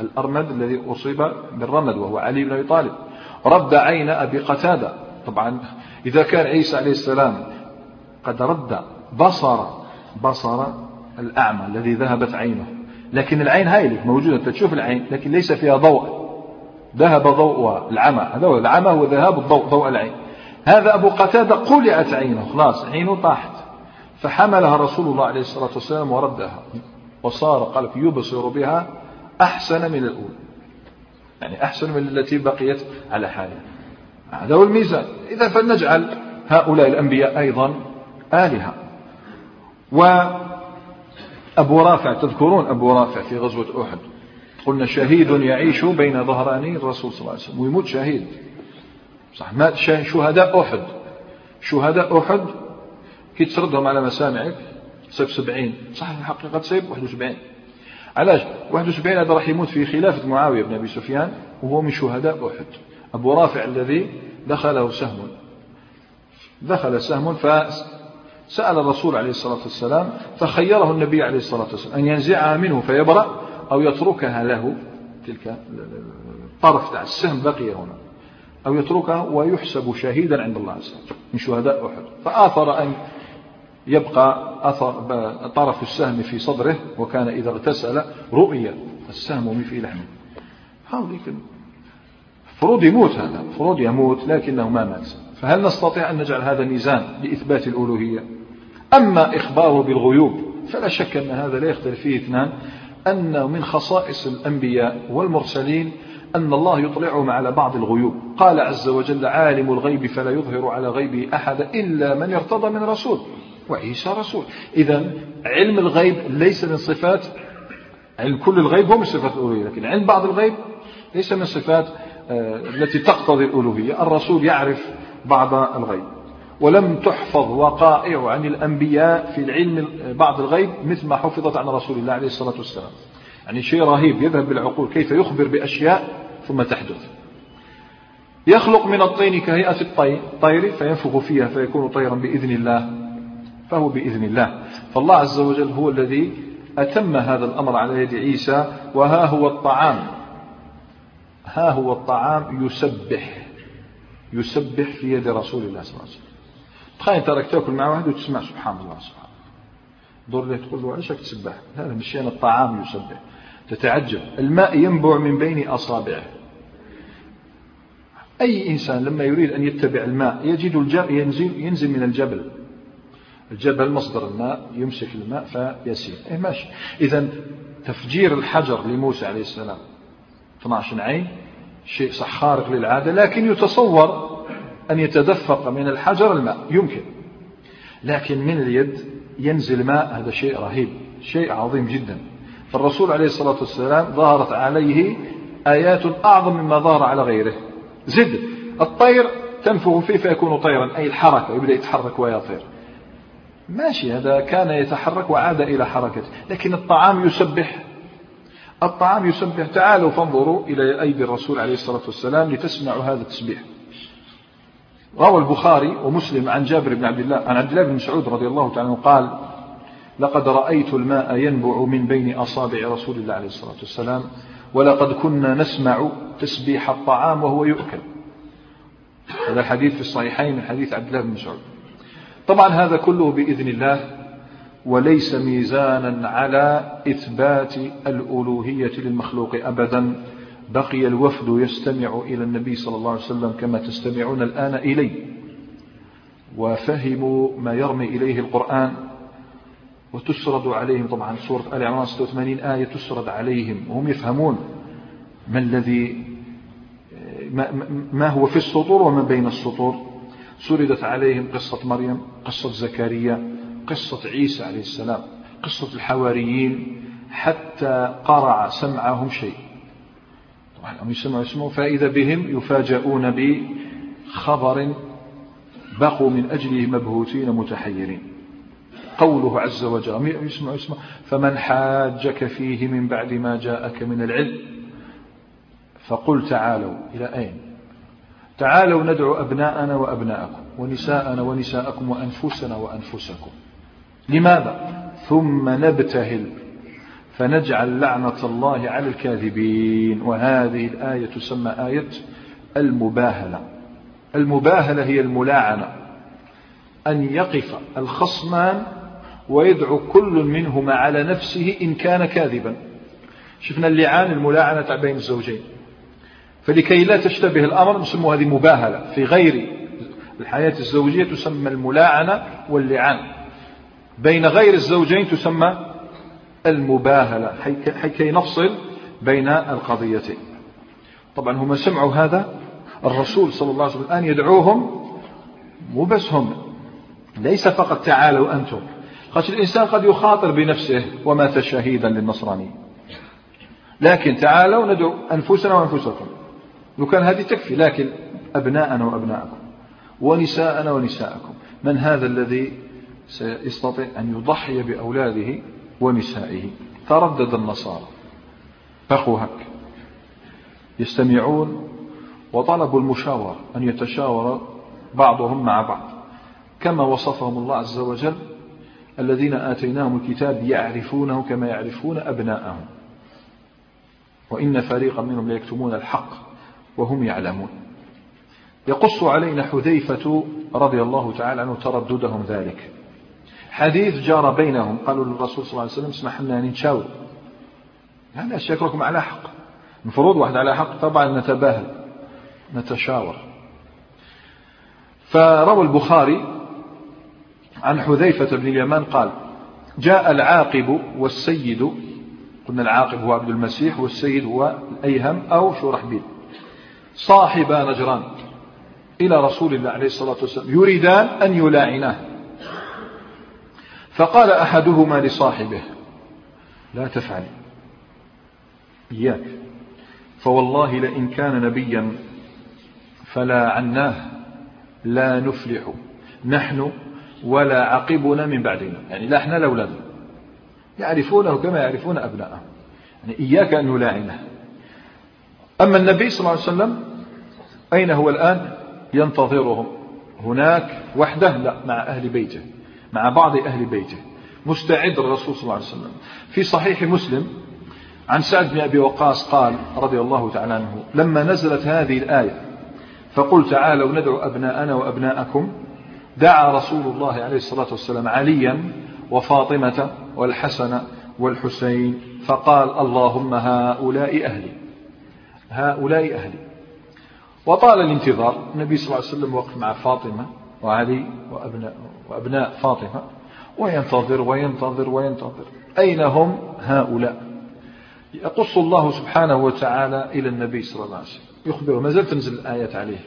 الأرمد الذي أصيب بالرمد وهو علي بن أبي طالب. رد عين أبي قتادة. طبعا إذا كان عيسى عليه السلام قد رد بصر بصر الأعمى الذي ذهبت عينه. لكن العين هايلة موجودة تشوف العين لكن ليس فيها ضوء. ذهب ضوء العمى. هذا هو العمى هو ذهاب الضوء ضوء العين. هذا أبو قتادة قلعت عينه خلاص عينه طاحت. فحملها رسول الله عليه الصلاة والسلام وردها. وصار قال يبصر بها أحسن من الأولى يعني أحسن من التي بقيت على حالها. هذا هو الميزان. إذا فلنجعل هؤلاء الأنبياء أيضا آلهة. وأبو رافع تذكرون أبو رافع في غزوة أحد. قلنا شهيد يعيش بين ظهراني الرسول صلى الله عليه وسلم. ويموت شهيد. صح مات شهداء أحد. شهداء أحد كي تسردهم على مسامعك تصيب سبعين. صح الحقيقة تصيب 71 علاش؟ 71 هذا راح يموت في خلافة معاوية بن أبي سفيان وهو من شهداء أحد. أبو رافع الذي دخله سهم. دخل سهم فسأل الرسول عليه الصلاة والسلام فخيره النبي عليه الصلاة والسلام أن ينزعها منه فيبرأ أو يتركها له تلك الطرف تاع السهم بقي هنا أو يتركها ويحسب شهيدا عند الله عز وجل من شهداء أحد. فآثر أن يبقى أثر طرف السهم في صدره وكان إذا اغتسل رؤية السهم في لحمه. هذيك فروض يموت هذا فروض يموت لكنه ما مات. فهل نستطيع أن نجعل هذا ميزان لإثبات الألوهية؟ أما إخباره بالغيوب فلا شك أن هذا لا يختلف فيه اثنان. أن من خصائص الأنبياء والمرسلين أن الله يطلعهم على بعض الغيوب. قال عز وجل عالم الغيب فلا يظهر على غيبه أحد إلا من ارتضى من رسول وعيسى رسول. إذا علم الغيب ليس من صفات علم كل الغيب هو من صفات الألوهية لكن علم بعض الغيب ليس من صفات آه، التي تقتضي الألوهية. الرسول يعرف بعض الغيب. ولم تحفظ وقائع عن الأنبياء في العلم بعض الغيب مثل ما حفظت عن رسول الله عليه الصلاة والسلام. يعني شيء رهيب يذهب بالعقول كيف يخبر بأشياء ثم تحدث. يخلق من الطين كهيئة الطير فينفخ فيها فيكون طيرا بإذن الله. فهو بإذن الله. فالله عز وجل هو الذي أتم هذا الأمر على يد عيسى وها هو الطعام. ها هو الطعام يسبح. يسبح في يد رسول الله صلى الله عليه وسلم. تخيل تراك تأكل مع واحد وتسمع سبحان الله سبحان الله. دور له تقول له علاش تسبح. هذا مش يعني الطعام يسبح. تتعجب. الماء ينبع من بين أصابعه. أي إنسان لما يريد أن يتبع الماء يجد ينزل, ينزل من الجبل. الجبل مصدر الماء يمسك الماء فيسير. إيه ماشي. إذا تفجير الحجر لموسى عليه السلام. 12 عين شيء صح خارق للعادة لكن يتصور أن يتدفق من الحجر الماء يمكن. لكن من اليد ينزل ماء هذا شيء رهيب شيء عظيم جدا. فالرسول عليه الصلاة والسلام ظهرت عليه آيات أعظم مما ظهر على غيره. زد الطير تنفخ فيه فيكون طيرا أي الحركة يبدأ يتحرك ويطير ماشي هذا كان يتحرك وعاد إلى حركته. لكن الطعام يسبح. الطعام يسبح. تعالوا فانظروا إلى أيدي الرسول عليه الصلاة والسلام لتسمعوا هذا التسبيح. روى البخاري ومسلم عن جابر بن عبد الله عن عبد الله بن مسعود رضي الله تعالى عنه قال لقد رأيت الماء ينبع من بين أصابع رسول الله عليه الصلاة والسلام ولقد كنا نسمع تسبيح الطعام وهو يؤكل. هذا الحديث في الصحيحين من حديث عبد الله بن مسعود. طبعا هذا كله بإذن الله وليس ميزانا على إثبات الألوهية للمخلوق أبدا. بقي الوفد يستمع إلى النبي صلى الله عليه وسلم كما تستمعون الآن إلي. وفهموا ما يرمي إليه القرآن وتسرد عليهم طبعا سورة آل عمران 86 آية تسرد عليهم. وهم يفهمون ما الذي ما هو في السطور وما بين السطور. سردت عليهم قصة مريم قصة زكريا قصة عيسى عليه السلام قصة الحواريين. حتى قرع سمعهم شيء. طبعا هم يسمعوا اسمه فإذا بهم يفاجؤون بخبر بقوا من أجله مبهوتين متحيرين. قوله عز وجل يسمع اسمه فمن حاجك فيه من بعد ما جاءك من العلم. فقل تعالوا إلى أين؟ تعالوا ندعو أبناءنا وأبناءكم ونساءنا ونساءكم وأنفسنا وأنفسكم. لماذا؟ ثم نبتهل فنجعل لعنة الله على الكاذبين. وهذه الآية تسمى آية المباهلة. المباهلة هي الملاعنة. أن يقف الخصمان ويدعو كل منهما على نفسه إن كان كاذبا. شفنا اللعان الملاعنة بين الزوجين. فلكي لا تشتبه الأمر نسمى هذه مباهلة. في غير الحياة الزوجية تسمى الملاعنة واللعان. بين غير الزوجين تسمى المباهلة حكي نفصل بين القضيتين. طبعا هم سمعوا هذا الرسول صلى الله عليه وسلم الآن يدعوهم مو بس هم ليس فقط تعالوا أنتم. خاطر الإنسان قد يخاطر بنفسه ومات شهيدا للنصراني لكن تعالوا ندعو أنفسنا وأنفسكم. لو كان هذه تكفي لكن أبناءنا وأبناءكم ونساءنا ونساءكم. من هذا الذي سيستطيع أن يضحي بأولاده ونسائه. تردد النصارى. بقوا هك. يستمعون وطلبوا المشاورة أن يتشاور بعضهم مع بعض. كما وصفهم الله عز وجل الذين آتيناهم الكتاب يعرفونه كما يعرفون أبناءهم. وإن فريقا منهم ليكتمون الحق وهم يعلمون. يقص علينا حذيفة رضي الله تعالى عنه ترددهم ذلك. حديث جار بينهم. قالوا للرسول صلى الله عليه وسلم اسمح لنا نتشاور. هذا شكركم على حق. المفروض واحد على حق طبعا نتباهل نتشاور. فروى البخاري عن حذيفة بن اليمان قال جاء العاقب والسيد قلنا العاقب هو عبد المسيح والسيد هو الأيهم أو شورحبيل صاحب نجران إلى رسول الله عليه الصلاة والسلام يريدان أن يلاعناه. فقال أحدهما لصاحبه لا تفعل. إياك. فوالله لئن كان نبيا فلا عناه لا نفلح. نحن ولا عقبنا من بعدنا. يعني لا إحنا لا أولادنا يعرفونه كما يعرفون أبناءهم يعني إياك أن نلاعنه أما النبي صلى الله عليه وسلم أين هو الآن؟ ينتظرهم. هناك وحده؟ لا مع أهل بيته. مع بعض أهل بيته. مستعد الرسول صلى الله عليه وسلم. في صحيح مسلم عن سعد بن أبي وقاص قال رضي الله تعالى عنه لما نزلت هذه الآية فقل تعالوا ندعو أبناءنا وأبناءكم دعا رسول الله عليه الصلاة والسلام عليا وفاطمة والحسن والحسين فقال اللهم هؤلاء أهلي هؤلاء أهلي. وطال الانتظار النبي صلى الله عليه وسلم وقف مع فاطمة وعلي وأبناء, وأبناء فاطمة. وينتظر وينتظر وينتظر. أين هم هؤلاء؟ يقص الله سبحانه وتعالى إلى النبي صلى الله عليه وسلم. يخبره. ما زالت تنزل الآيات عليه.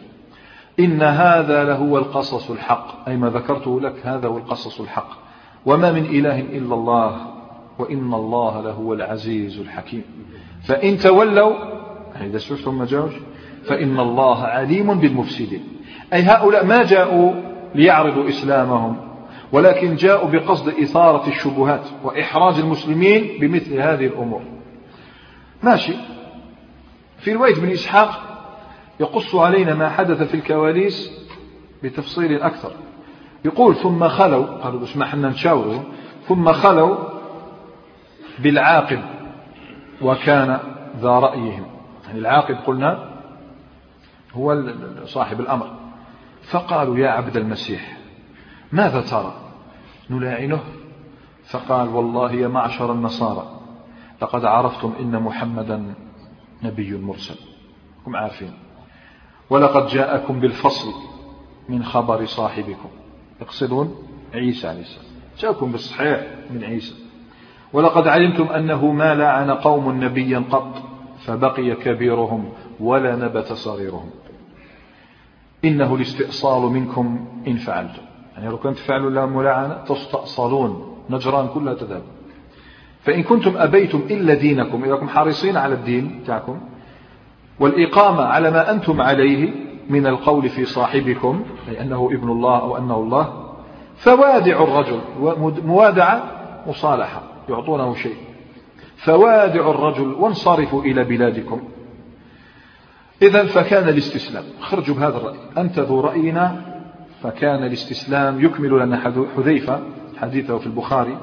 إن هذا لهو القصص الحق. أي ما ذكرته لك هذا هو القصص الحق. وما من إله إلا الله وإن الله لهو العزيز الحكيم. فإن تولوا إذا سوشتم ما جاوش فإن الله عليم بالمفسدين. أي هؤلاء ما جاءوا ليعرضوا إسلامهم ولكن جاءوا بقصد إثارة الشبهات وإحراج المسلمين بمثل هذه الأمور. ماشي. في رواية بن إسحاق يقص علينا ما حدث في الكواليس بتفصيل أكثر. يقول ثم خلوا قالوا بس ما حنا نشاوروا ثم خلوا بالعاقب وكان ذا رأيهم. يعني العاقب قلنا هو صاحب الأمر. فقالوا يا عبد المسيح ماذا ترى؟ نلاعنه؟ فقال والله يا معشر النصارى لقد عرفتم إن محمدا نبي مرسل. هم عارفين؟ ولقد جاءكم بالفصل من خبر صاحبكم. يقصدون عيسى عليه السلام. جاءكم بالصحيح من عيسى. ولقد علمتم أنه ما لعن قوم نبيا قط فبقي كبيرهم ولا نبت صغيرهم. إنه الاستئصال منكم إن فعلتم. يعني لو كنت فعلوا لا ملاعنة تستأصلون نجران كلها تذهب. فإن كنتم أبيتم إلا دينكم إذا كنتم حريصين على الدين تاعكم والإقامة على ما أنتم عليه من القول في صاحبكم أي أنه ابن الله أو أنه الله فوادع الرجل موادعة مصالحة يعطونه شيء. فوادع الرجل وانصرفوا إلى بلادكم. إذا فكان الاستسلام خرجوا بهذا الرأي. أنت ذو رأينا فكان الاستسلام يكمل لنا حذيفة حديثه في البخاري.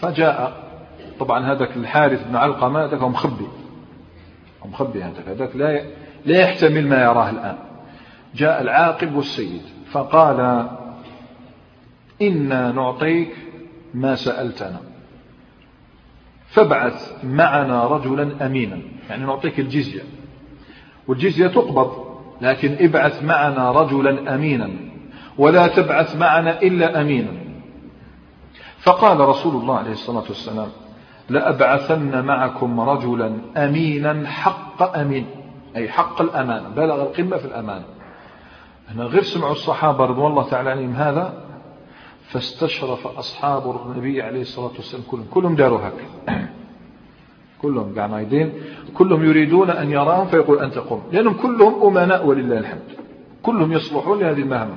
فجاء طبعا هذاك الحارث بن علقمة هذاك مخبي. مخبي هذاك هذاك لا لا يحتمل ما يراه الآن. جاء العاقب والسيد فقال إنا نعطيك ما سألتنا. فابعث معنا رجلا أمينا يعني نعطيك الجزية. والجزية تقبض لكن ابعث معنا رجلا أمينا ولا تبعث معنا إلا أمينا. فقال رسول الله عليه الصلاة والسلام لأبعثن معكم رجلا أمينا حق أمين أي حق الأمانة بلغ القمة في الأمانة هنا غير سمعوا الصحابة رضوان الله تعالى عليهم هذا فاستشرف أصحاب النبي عليه الصلاة والسلام كلهم كلهم داروا هكذا. كلهم قاعدين كلهم يريدون أن يراهم فيقول أنت قم. لأنهم كلهم أمناء ولله الحمد. كلهم يصلحون لهذه المهمة.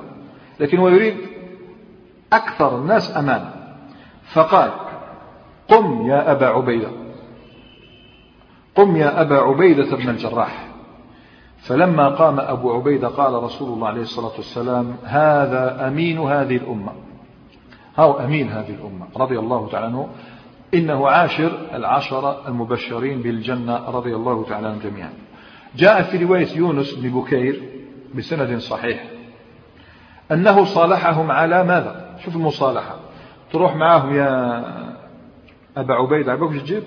لكن هو يريد أكثر الناس أمانا فقال قم يا أبا عبيدة. قم يا أبا عبيدة بن الجراح. فلما قام أبو عبيدة قال رسول الله عليه الصلاة والسلام هذا أمين هذه الأمة. هو أمين هذه الأمة؟ رضي الله تعالى عنه. إنه عاشر العشرة المبشرين بالجنة رضي الله تعالى عنهم جميعا. جاء في رواية يونس بن بكير بسند صحيح أنه صالحهم على ماذا؟ شوف المصالحة. تروح معهم يا أبا عبيد عبوك تجيب؟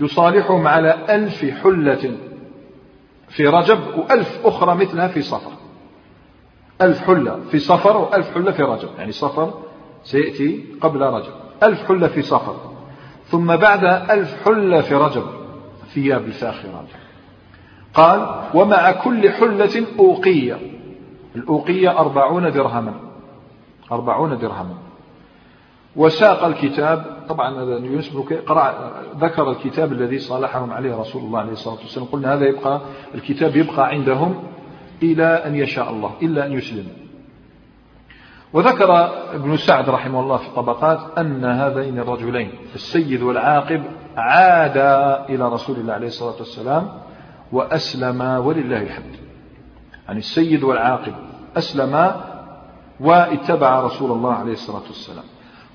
يصالحهم على ألف حلة في رجب وألف أخرى مثلها في صفر. ألف حلة في صفر وألف حلة في رجب. يعني صفر سيأتي قبل رجب. ألف حلة في صفر. ثم بعد ألف حلة في رجب ثياب الفاخرات قال ومع كل حلة أوقية. الأوقية أربعون درهما. أربعون درهما. وساق الكتاب طبعا يونس بن قرأ ذكر الكتاب الذي صالحهم عليه رسول الله عليه الصلاة والسلام. قلنا هذا يبقى الكتاب يبقى عندهم إلى أن يشاء الله إلا أن يسلم. وذكر ابن سعد رحمه الله في الطبقات أن هذين الرجلين السيد والعاقب عادا إلى رسول الله عليه الصلاة والسلام وأسلم ولله الحمد. يعني السيد والعاقب أسلم واتبع رسول الله عليه الصلاة والسلام.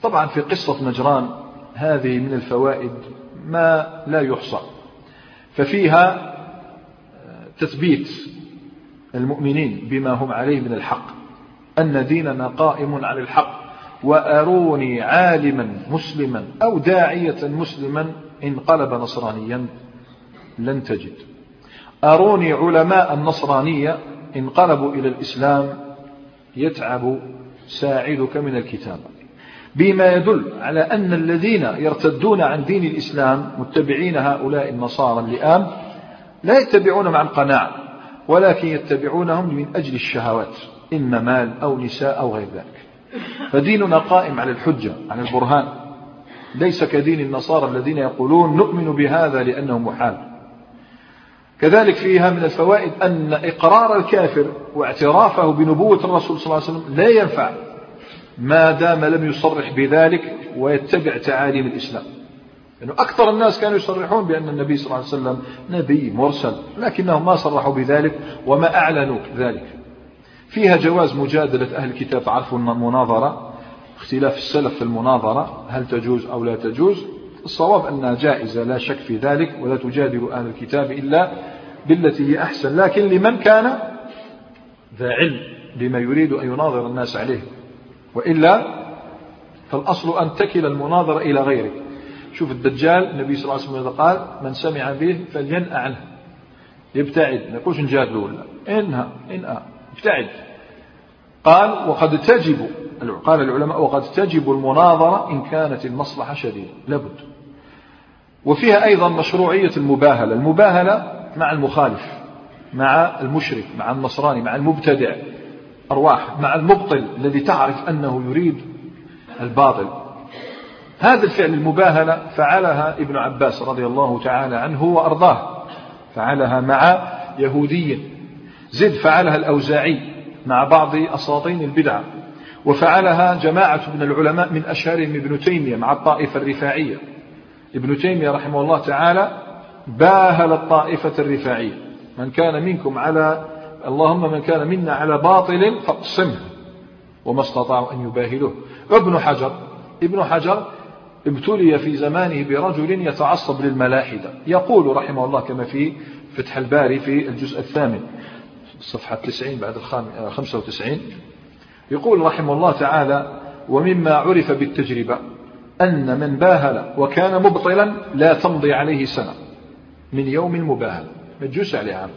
طبعا في قصة نجران هذه من الفوائد ما لا يحصى. ففيها تثبيت المؤمنين بما هم عليه من الحق. أن ديننا قائم على الحق وأروني عالما مسلما أو داعية مسلما انقلب نصرانيا لن تجد. أروني علماء النصرانية انقلبوا إلى الإسلام يتعب ساعدك من الكتاب بما يدل على أن الذين يرتدون عن دين الإسلام متبعين هؤلاء النصارى اللئام لا يتبعون مع القناعة ولكن يتبعونهم من أجل الشهوات. إما مال أو نساء أو غير ذلك. فديننا قائم على الحجة على البرهان. ليس كدين النصارى الذين يقولون نؤمن بهذا لأنه محال. كذلك فيها من الفوائد أن إقرار الكافر واعترافه بنبوة الرسول صلى الله عليه وسلم لا ينفع ما دام لم يصرح بذلك ويتبع تعاليم الإسلام. لأنه يعني أكثر الناس كانوا يصرحون بأن النبي صلى الله عليه وسلم نبي مرسل لكنهم ما صرحوا بذلك وما أعلنوا ذلك. فيها جواز مجادلة أهل الكتاب تعرفوا المناظرة اختلاف السلف في المناظرة هل تجوز أو لا تجوز؟ الصواب أنها جائزة لا شك في ذلك ولا تجادل أهل الكتاب إلا بالتي هي أحسن. لكن لمن كان ذا علم بما يريد أن يناظر الناس عليه؟ وإلا فالأصل أن تكل المناظرة إلى غيرك شوف الدجال النبي صلى الله عليه وسلم قال من سمع به فلينأ عنه يبتعد ما يقولش نجادله ولا انهى انهى ابتعد. قال وقد تجب قال العلماء وقد تجب المناظرة إن كانت المصلحة شديدة. لابد. وفيها أيضا مشروعية المباهلة. المباهلة مع المخالف مع المشرك مع النصراني مع المبتدع أرواح مع المبطل الذي تعرف أنه يريد الباطل. هذا الفعل المباهلة فعلها ابن عباس رضي الله تعالى عنه وأرضاه. فعلها مع يهودي زد فعلها الأوزاعي مع بعض أساطين البدعة وفعلها جماعة من العلماء من أشهرهم ابن تيمية مع الطائفة الرفاعية. ابن تيمية رحمه الله تعالى باهل الطائفة الرفاعية. من كان منكم على اللهم من كان منا على باطل فاقسمه وما استطاعوا أن يباهلوه. ابن حجر ابن حجر ابتلي في زمانه برجل يتعصب للملاحدة. يقول رحمه الله كما في فتح الباري في الجزء الثامن صفحة 90 بعد الخمسة وتسعين. يقول رحمه الله تعالى ومما عرف بالتجربة أن من باهل وكان مبطلا لا تمضي عليه سنة من يوم المباهل ما تجوز عليه عام.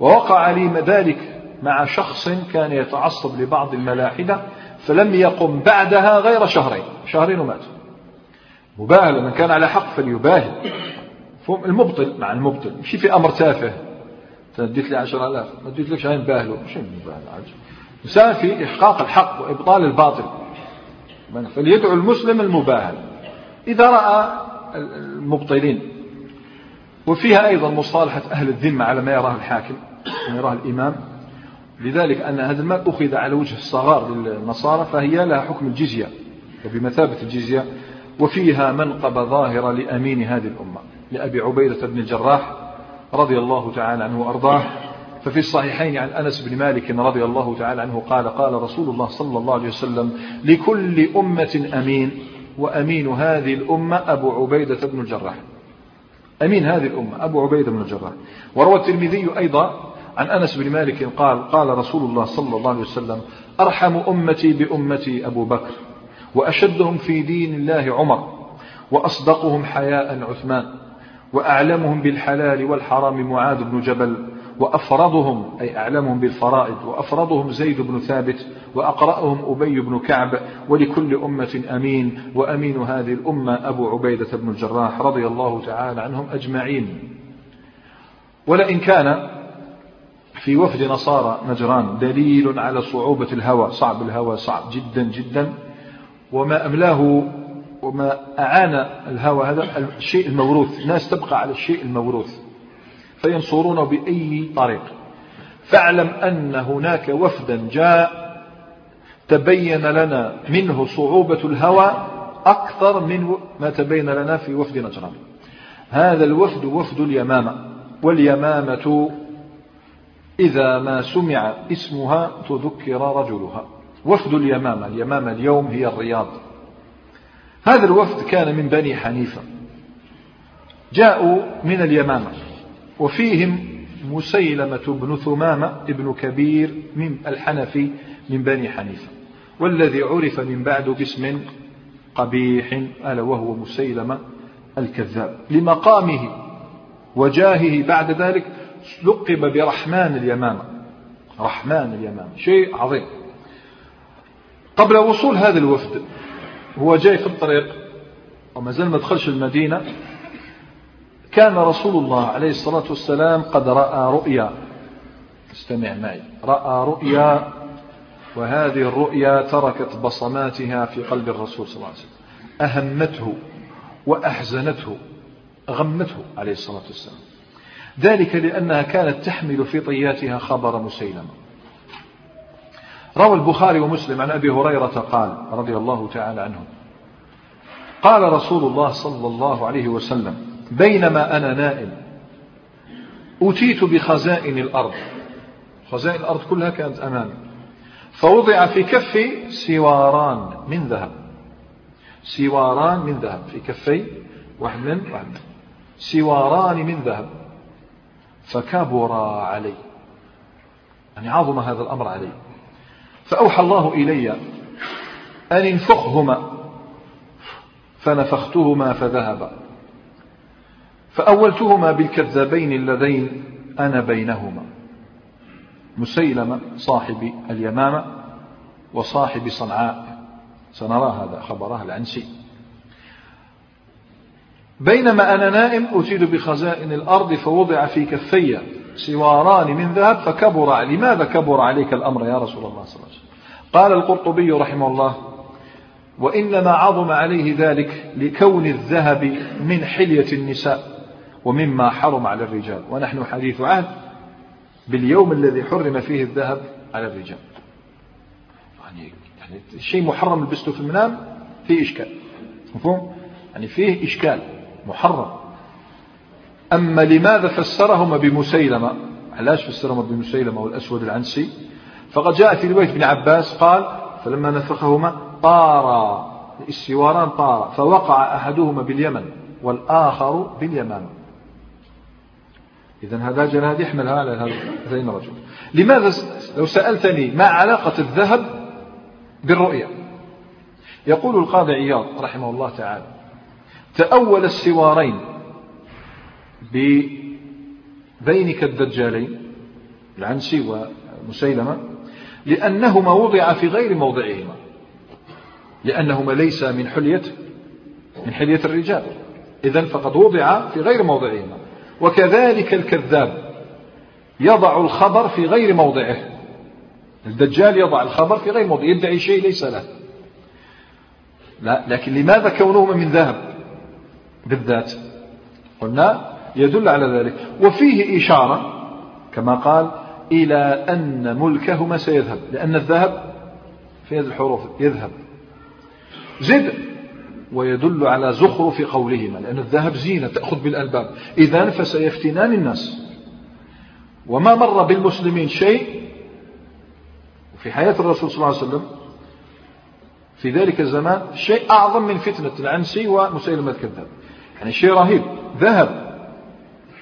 ووقع لي ذلك مع شخص كان يتعصب لبعض الملاحدة فلم يقم بعدها غير شهرين شهرين ومات. مباهلة من كان على حق فليباهل. المبطل مع المبطل مش في أمر تافه. تديت لي عشر ألاف ما اديت لك شهرين باهلوا شو المباهلة إنسان في إحقاق الحق وإبطال الباطل. فليدعو المسلم المباهل. إذا رأى المبطلين. وفيها أيضا مصالحة أهل الذمة على ما يراه الحاكم ما يراه الإمام. لذلك أن هذا المال أخذ على وجه الصغار للنصارى فهي لها حكم الجزية وبمثابة الجزية. وفيها منقب ظاهرة لأمين هذه الأمة لأبي عبيدة بن الجراح رضي الله تعالى عنه وأرضاه. ففي الصحيحين عن أنس بن مالك رضي الله تعالى عنه قال قال رسول الله صلى الله عليه وسلم لكل أمة أمين وأمين هذه الأمة أبو عبيدة بن الجراح. أمين هذه الأمة أبو عبيدة بن الجراح. وروى الترمذي أيضا عن أنس بن مالك قال قال رسول الله صلى الله عليه وسلم أرحم أمتي بأمتي أبو بكر وأشدهم في دين الله عمر وأصدقهم حياء عثمان. وأعلمهم بالحلال والحرام معاذ بن جبل وأفرضهم أي أعلمهم بالفرائض وأفرضهم زيد بن ثابت وأقرأهم أبي بن كعب ولكل أمة أمين وأمين هذه الأمة أبو عبيدة بن الجراح رضي الله تعالى عنهم أجمعين. ولئن كان في وفد نصارى نجران دليل على صعوبة الهوى صعب الهوى صعب جدا جدا وما أملاه وما أعان الهوى هذا الشيء الموروث الناس تبقى على الشيء الموروث. فينصرونه بأي طريق. فاعلم أن هناك وفدا جاء تبين لنا منه صعوبة الهوى أكثر من ما تبين لنا في وفد نجران. هذا الوفد وفد اليمامة واليمامة إذا ما سمع اسمها تذكر رجلها. وفد اليمامة اليمامة اليوم هي الرياض. هذا الوفد كان من بني حنيفة. جاءوا من اليمامة وفيهم مسيلمة بن ثمامة ابن كبير من الحنفي من بني حنيفة والذي عرف من بعد باسم قبيح ألا وهو مسيلمة الكذاب. لمقامه وجاهه بعد ذلك لقب برحمن اليمامة. رحمن اليمامة شيء عظيم. قبل وصول هذا الوفد هو جاي في الطريق وما زال ما دخلش المدينة. كان رسول الله عليه الصلاة والسلام قد رأى رؤيا. استمع معي. رأى رؤيا وهذه الرؤيا تركت بصماتها في قلب الرسول صلى الله عليه وسلم. أهمته وأحزنته غمته عليه الصلاة والسلام. ذلك لأنها كانت تحمل في طياتها خبر مسيلمة. روى البخاري ومسلم عن أبي هريرة قال رضي الله تعالى عنه قال رسول الله صلى الله عليه وسلم بينما أنا نائم أتيت بخزائن الأرض خزائن الأرض كلها كانت أمامي فوضع في كفي سواران من ذهب سواران من ذهب في كفي واحد من واحد من سواران من ذهب فكبر علي. يعني عظم هذا الأمر علي. فأوحى الله إلي أن انفخهما فنفختهما فذهبا. فأولتهما بالكذابين اللذين أنا بينهما. مسيلمة صاحب اليمامة وصاحب صنعاء. سنرى هذا خبره العنسي بينما أنا نائم أتيت بخزائن الأرض فوضع في كفي سواران من ذهب فكبر لماذا كبر عليك الأمر يا رسول الله صلى الله عليه وسلم؟ قال القرطبي رحمه الله وإنما عظم عليه ذلك لكون الذهب من حلية النساء ومما حرم على الرجال. ونحن حديث عهد باليوم الذي حرم فيه الذهب على الرجال. يعني, يعني الشيء محرم لبسته في المنام فيه إشكال. مفهوم؟ يعني فيه إشكال محرم. أما لماذا فسرهما بمسيلمة؟ علاش فسرهما بمسيلمة والأسود العنسي؟ فقد جاء في رواية ابن عباس قال فلما نفخهما طارا السواران طارا فوقع أحدهما باليمن والآخر باليمامة إذا هذا جناد يحمل على هذين الرجل. لماذا لو سألتني ما علاقة الذهب بالرؤية؟ يقول القاضي عياض رحمه الله تعالى تأول السوارين ببينك الدجالين العنسي ومسيلمة لأنهما وضع في غير موضعهما لأنهما ليس من حلية من حلية الرجال. إذا فقد وضع في غير موضعهما. وكذلك الكذاب يضع الخبر في غير موضعه. الدجال يضع الخبر في غير موضعه يدعي شيء ليس له. لا لكن لماذا كونهما من ذهب بالذات؟ قلنا يدل على ذلك. وفيه إشارة كما قال إلى أن ملكهما سيذهب. لأن الذهب في هذه الحروف يذهب. زد ويدل على زخرف قولهما لأن الذهب زينة تأخذ بالألباب. إذا فسيفتنان الناس. وما مر بالمسلمين شيء في حياة الرسول صلى الله عليه وسلم في ذلك الزمان شيء أعظم من فتنة العنسي ومسيلمة الكذاب. يعني شيء رهيب. ذهب.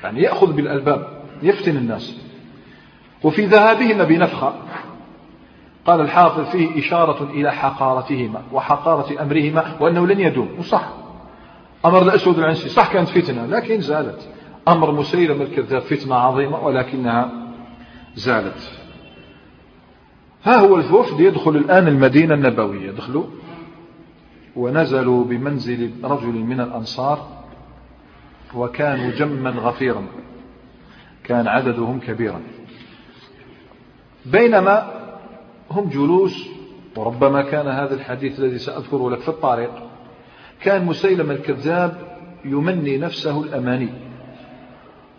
يعني يأخذ بالألباب يفتن الناس. وفي ذهابهما بنفخة قال الحافظ فيه إشارة إلى حقارتهما وحقارة أمرهما وأنه لن يدوم وصح. أمر الأسود العنسي صح كانت فتنة لكن زالت. أمر مسيلم الكذاب فتنة عظيمة ولكنها زالت. ها هو الوفد يدخل الآن المدينة النبوية. يدخلوا ونزلوا بمنزل رجل من الأنصار. وكانوا جما غفيرا. كان عددهم كبيرا. بينما هم جلوس وربما كان هذا الحديث الذي سأذكره لك في الطريق كان مسيلم الكذاب يمني نفسه الأماني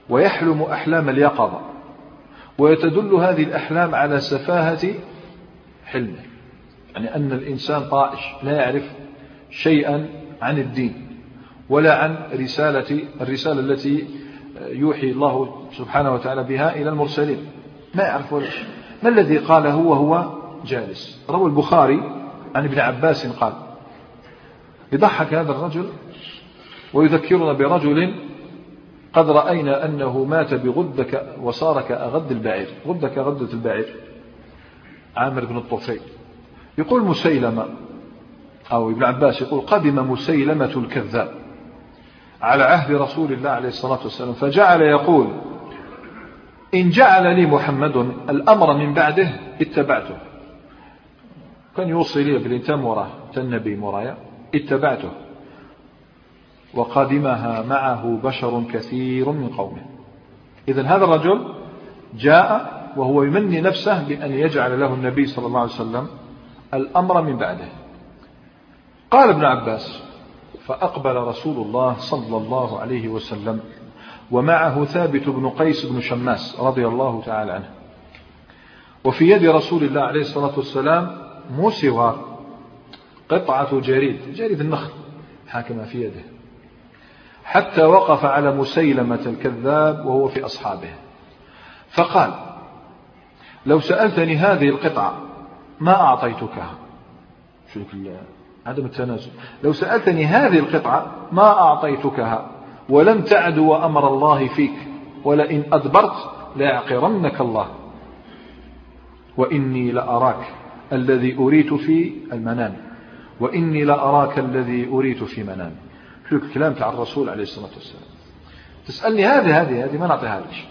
ويحلم أحلام اليقظة ويتدل هذه الأحلام على سفاهة حلمه. يعني أن الإنسان طائش لا يعرف شيئا عن الدين. ولا عن رسالة الرسالة التي يوحي الله سبحانه وتعالى بها إلى المرسلين. ما يعرف ما الذي قاله وهو جالس؟ روى البخاري عن ابن عباس قال يضحك هذا الرجل ويذكرنا برجل قد رأينا أنه مات بغدك وصار كأغد البعير. غدة كغدة البعير. عامر بن الطفيل. يقول مسيلمة أو ابن عباس يقول قدم مسيلمة الكذاب. على عهد رسول الله عليه الصلاة والسلام فجعل يقول إن جعل لي محمد الأمر من بعده اتبعته. كان يوصي لي بالإنتام مراه النبي مرايا اتبعته. وقدمها معه بشر كثير من قومه. إذا هذا الرجل جاء وهو يمني نفسه بأن يجعل له النبي صلى الله عليه وسلم الأمر من بعده. قال ابن عباس فأقبل رسول الله صلى الله عليه وسلم ومعه ثابت بن قيس بن شماس رضي الله تعالى عنه. وفي يد رسول الله عليه الصلاة والسلام مو سوار قطعة جريد جريد النخل حاكمة في يده حتى وقف على مسيلمة الكذاب وهو في أصحابه. فقال لو سألتني هذه القطعة ما أعطيتكها؟ شوف عدم التنازل. لو سألتني هذه القطعة ما أعطيتكها ولم تعدو أمر الله فيك ولئن أدبرت ليعقرنك الله. وإني لأراك الذي أريت في المنام. وإني لأراك الذي أريت في منام. شوف الكلام تاع الرسول عليه الصلاة والسلام. تسألني هذه هذه هذه ما نعطيها لك.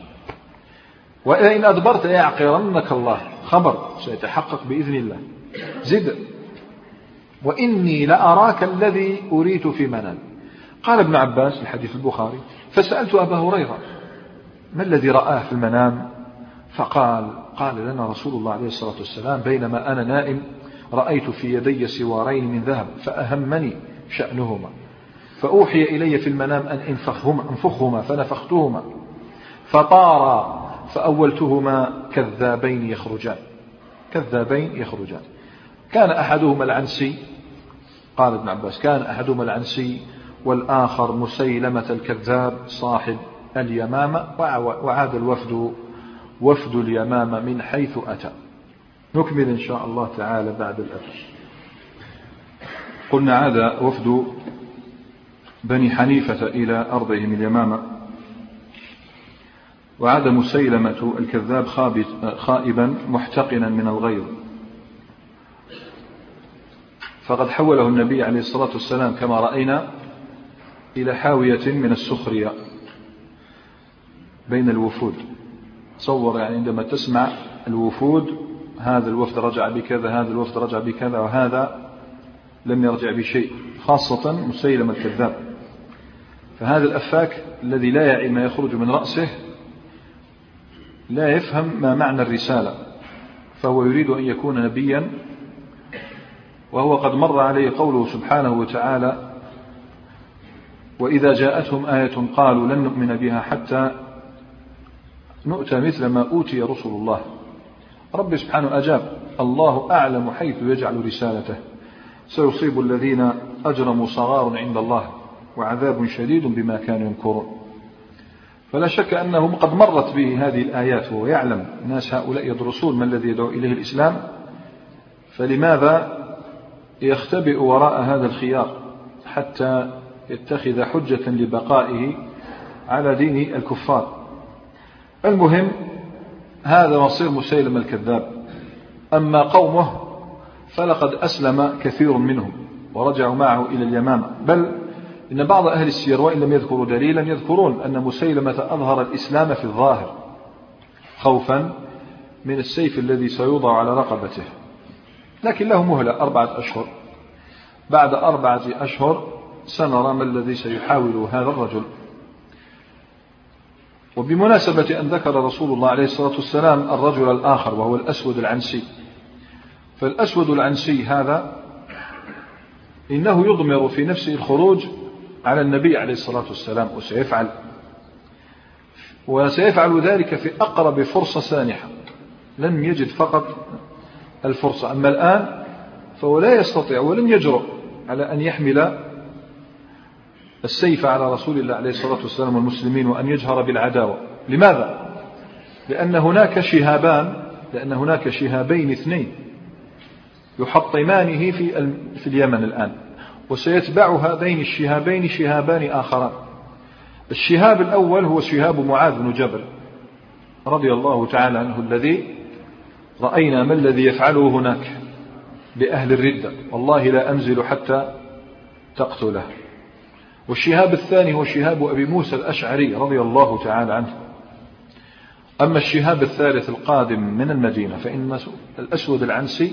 وإن أدبرت يعقرنك الله. خبر سيتحقق بإذن الله. زد. وإني لأراك الذي أريت في منام قال ابن عباس الحديث البخاري فسألت أبا هريرة ما الذي رآه في المنام؟ فقال قال لنا رسول الله عليه الصلاة والسلام بينما أنا نائم رأيت في يدي سوارين من ذهب فأهمني شأنهما. فأوحي إلي في المنام أن انفخهما, انفخهما فنفختهما. فطارا فأولتهما كذابين يخرجان. كذابين يخرجان. كان أحدهما العنسي قال ابن عباس كان أحدهما العنسي والآخر مسيلمة الكذاب صاحب اليمامة وعاد الوفد وفد اليمامة من حيث أتى. نكمل إن شاء الله تعالى بعد الأثر. قلنا عاد وفد بني حنيفة إلى أرضهم اليمامة وعاد مسيلمة الكذاب خائبا محتقنا من الغيظ. فقد حوله النبي عليه الصلاة والسلام كما رأينا إلى حاوية من السخرية بين الوفود. تصور يعني عندما تسمع الوفود هذا الوفد رجع بكذا هذا الوفد رجع بكذا وهذا لم يرجع بشيء خاصة مسيلم الكذاب. فهذا الأفاك الذي لا يعي ما يخرج من رأسه لا يفهم ما معنى الرسالة فهو يريد أن يكون نبيا وهو قد مر عليه قوله سبحانه وتعالى وإذا جاءتهم آية قالوا لن نؤمن بها حتى نؤتى مثل ما أوتي رسل الله. رب سبحانه أجاب الله أعلم حيث يجعل رسالته. سيصيب الذين أجرموا صغار عند الله وعذاب شديد بما كانوا ينكرون فلا شك أنه قد مرت به هذه الآيات وهو يعلم. الناس هؤلاء يدرسون ما الذي يدعو إليه الإسلام. فلماذا يختبئ وراء هذا الخيار حتى يتخذ حجة لبقائه على دين الكفار. المهم هذا مصير مسيلم الكذاب. أما قومه فلقد أسلم كثير منهم ورجعوا معه إلى اليمامة. بل إن بعض أهل السير وإن لم يذكروا دليلا يذكرون أن مسيلمة أظهر الإسلام في الظاهر خوفا من السيف الذي سيوضع على رقبته. لكن له مهلة أربعة أشهر. بعد أربعة أشهر سنرى ما الذي سيحاول هذا الرجل. وبمناسبة أن ذكر رسول الله عليه الصلاة والسلام الرجل الآخر وهو الأسود العنسي. فالأسود العنسي هذا إنه يضمر في نفسه الخروج على النبي عليه الصلاة والسلام وسيفعل. وسيفعل ذلك في أقرب فرصة سانحة. لن يجد فقط الفرصة. أما الآن فهو لا يستطيع ولن يجرؤ على أن يحمل السيف على رسول الله عليه الصلاة والسلام والمسلمين وأن يجهر بالعداوة. لماذا؟ لأن هناك شهابان لأن هناك شهابين اثنين يحطمانه في في اليمن الآن وسيتبع هذين الشهابين شهابان آخران. الشهاب الأول هو شهاب معاذ بن جبل رضي الله تعالى عنه الذي رأينا ما الذي يفعله هناك بأهل الردة. والله لا أنزل حتى تقتله. والشهاب الثاني هو شهاب أبي موسى الأشعري رضي الله تعالى عنه. أما الشهاب الثالث القادم من المدينة فإن الأسود العنسي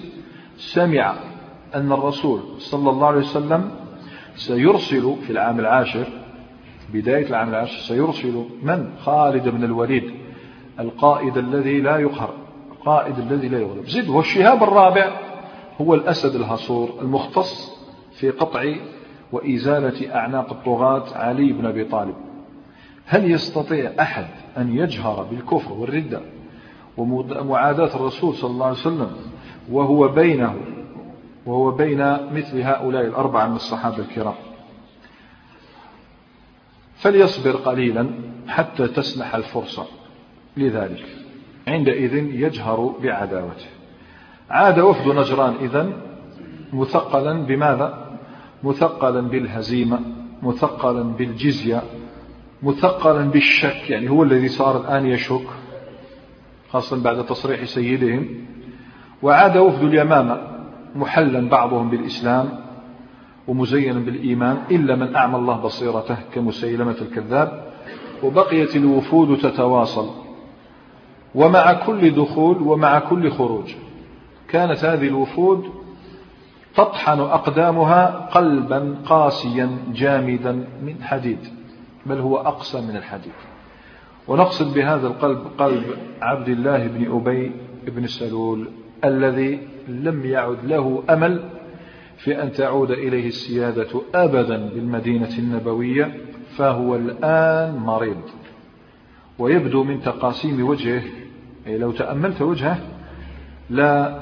سمع أن الرسول صلى الله عليه وسلم سيرسل في العام العاشر بداية العام العاشر سيرسل من؟ خالد بن الوليد القائد الذي لا يقهر. القائد الذي لا يغلب. زد والشهاب الرابع هو الأسد الهصور المختص في قطع وإزالة أعناق الطغاة علي بن أبي طالب. هل يستطيع أحد أن يجهر بالكفر والردة ومعاداة الرسول صلى الله عليه وسلم وهو بينه وهو بين مثل هؤلاء الأربعة من الصحابة الكرام؟ فليصبر قليلا حتى تسنح الفرصة لذلك. عندئذ يجهر بعداوته. عاد وفد نجران إذن مثقلا بماذا؟ مثقلا بالهزيمة مثقلا بالجزية مثقلا بالشك يعني هو الذي صار الآن يشك خاصة بعد تصريح سيدهم. وعاد وفد اليمامة محلا بعضهم بالإسلام ومزينا بالإيمان إلا من أعمى الله بصيرته كمسيلمة الكذاب. وبقيت الوفود تتواصل. ومع كل دخول ومع كل خروج. كانت هذه الوفود تطحن أقدامها قلبا قاسيا جامدا من حديد بل هو أقسى من الحديد. ونقصد بهذا القلب قلب عبد الله بن أبي بن سلول الذي لم يعد له أمل في أن تعود إليه السيادة أبدا بالمدينة النبوية فهو الآن مريض. ويبدو من تقاسيم وجهه أي لو تأملت وجهه لا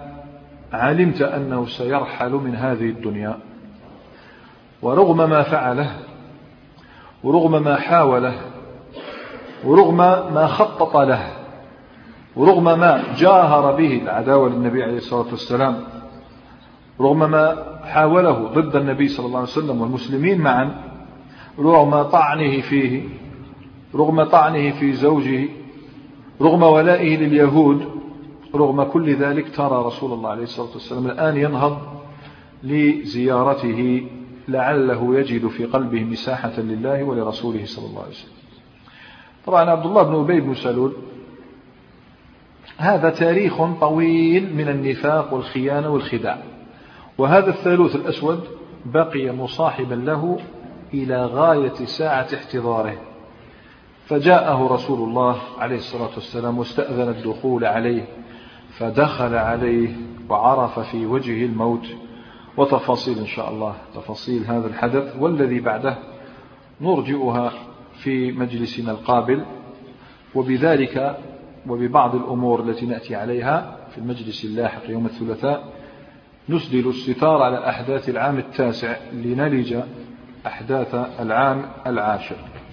علمت أنه سيرحل من هذه الدنيا. ورغم ما فعله ورغم ما حاوله ورغم ما خطط له ورغم ما جاهر به العداوة للنبي عليه الصلاة والسلام رغم ما حاوله ضد النبي صلى الله عليه وسلم والمسلمين معا رغم طعنه فيه رغم طعنه في زوجه رغم ولائه لليهود رغم كل ذلك ترى رسول الله عليه الصلاة والسلام الآن ينهض لزيارته لعله يجد في قلبه مساحة لله ولرسوله صلى الله عليه وسلم. طبعا عبد الله بن أبي بن سلول هذا تاريخ طويل من النفاق والخيانة والخداع. وهذا الثالوث الأسود بقي مصاحبا له إلى غاية ساعة احتضاره. فجاءه رسول الله عليه الصلاة والسلام واستأذن الدخول عليه فدخل عليه وعرف في وجهه الموت. وتفاصيل إن شاء الله تفاصيل هذا الحدث. والذي بعده نرجئها في مجلسنا القابل. وبذلك وببعض الأمور التي نأتي عليها في المجلس اللاحق يوم الثلاثاء نسدل الستار على أحداث العام التاسع لنلج أحداث العام العاشر.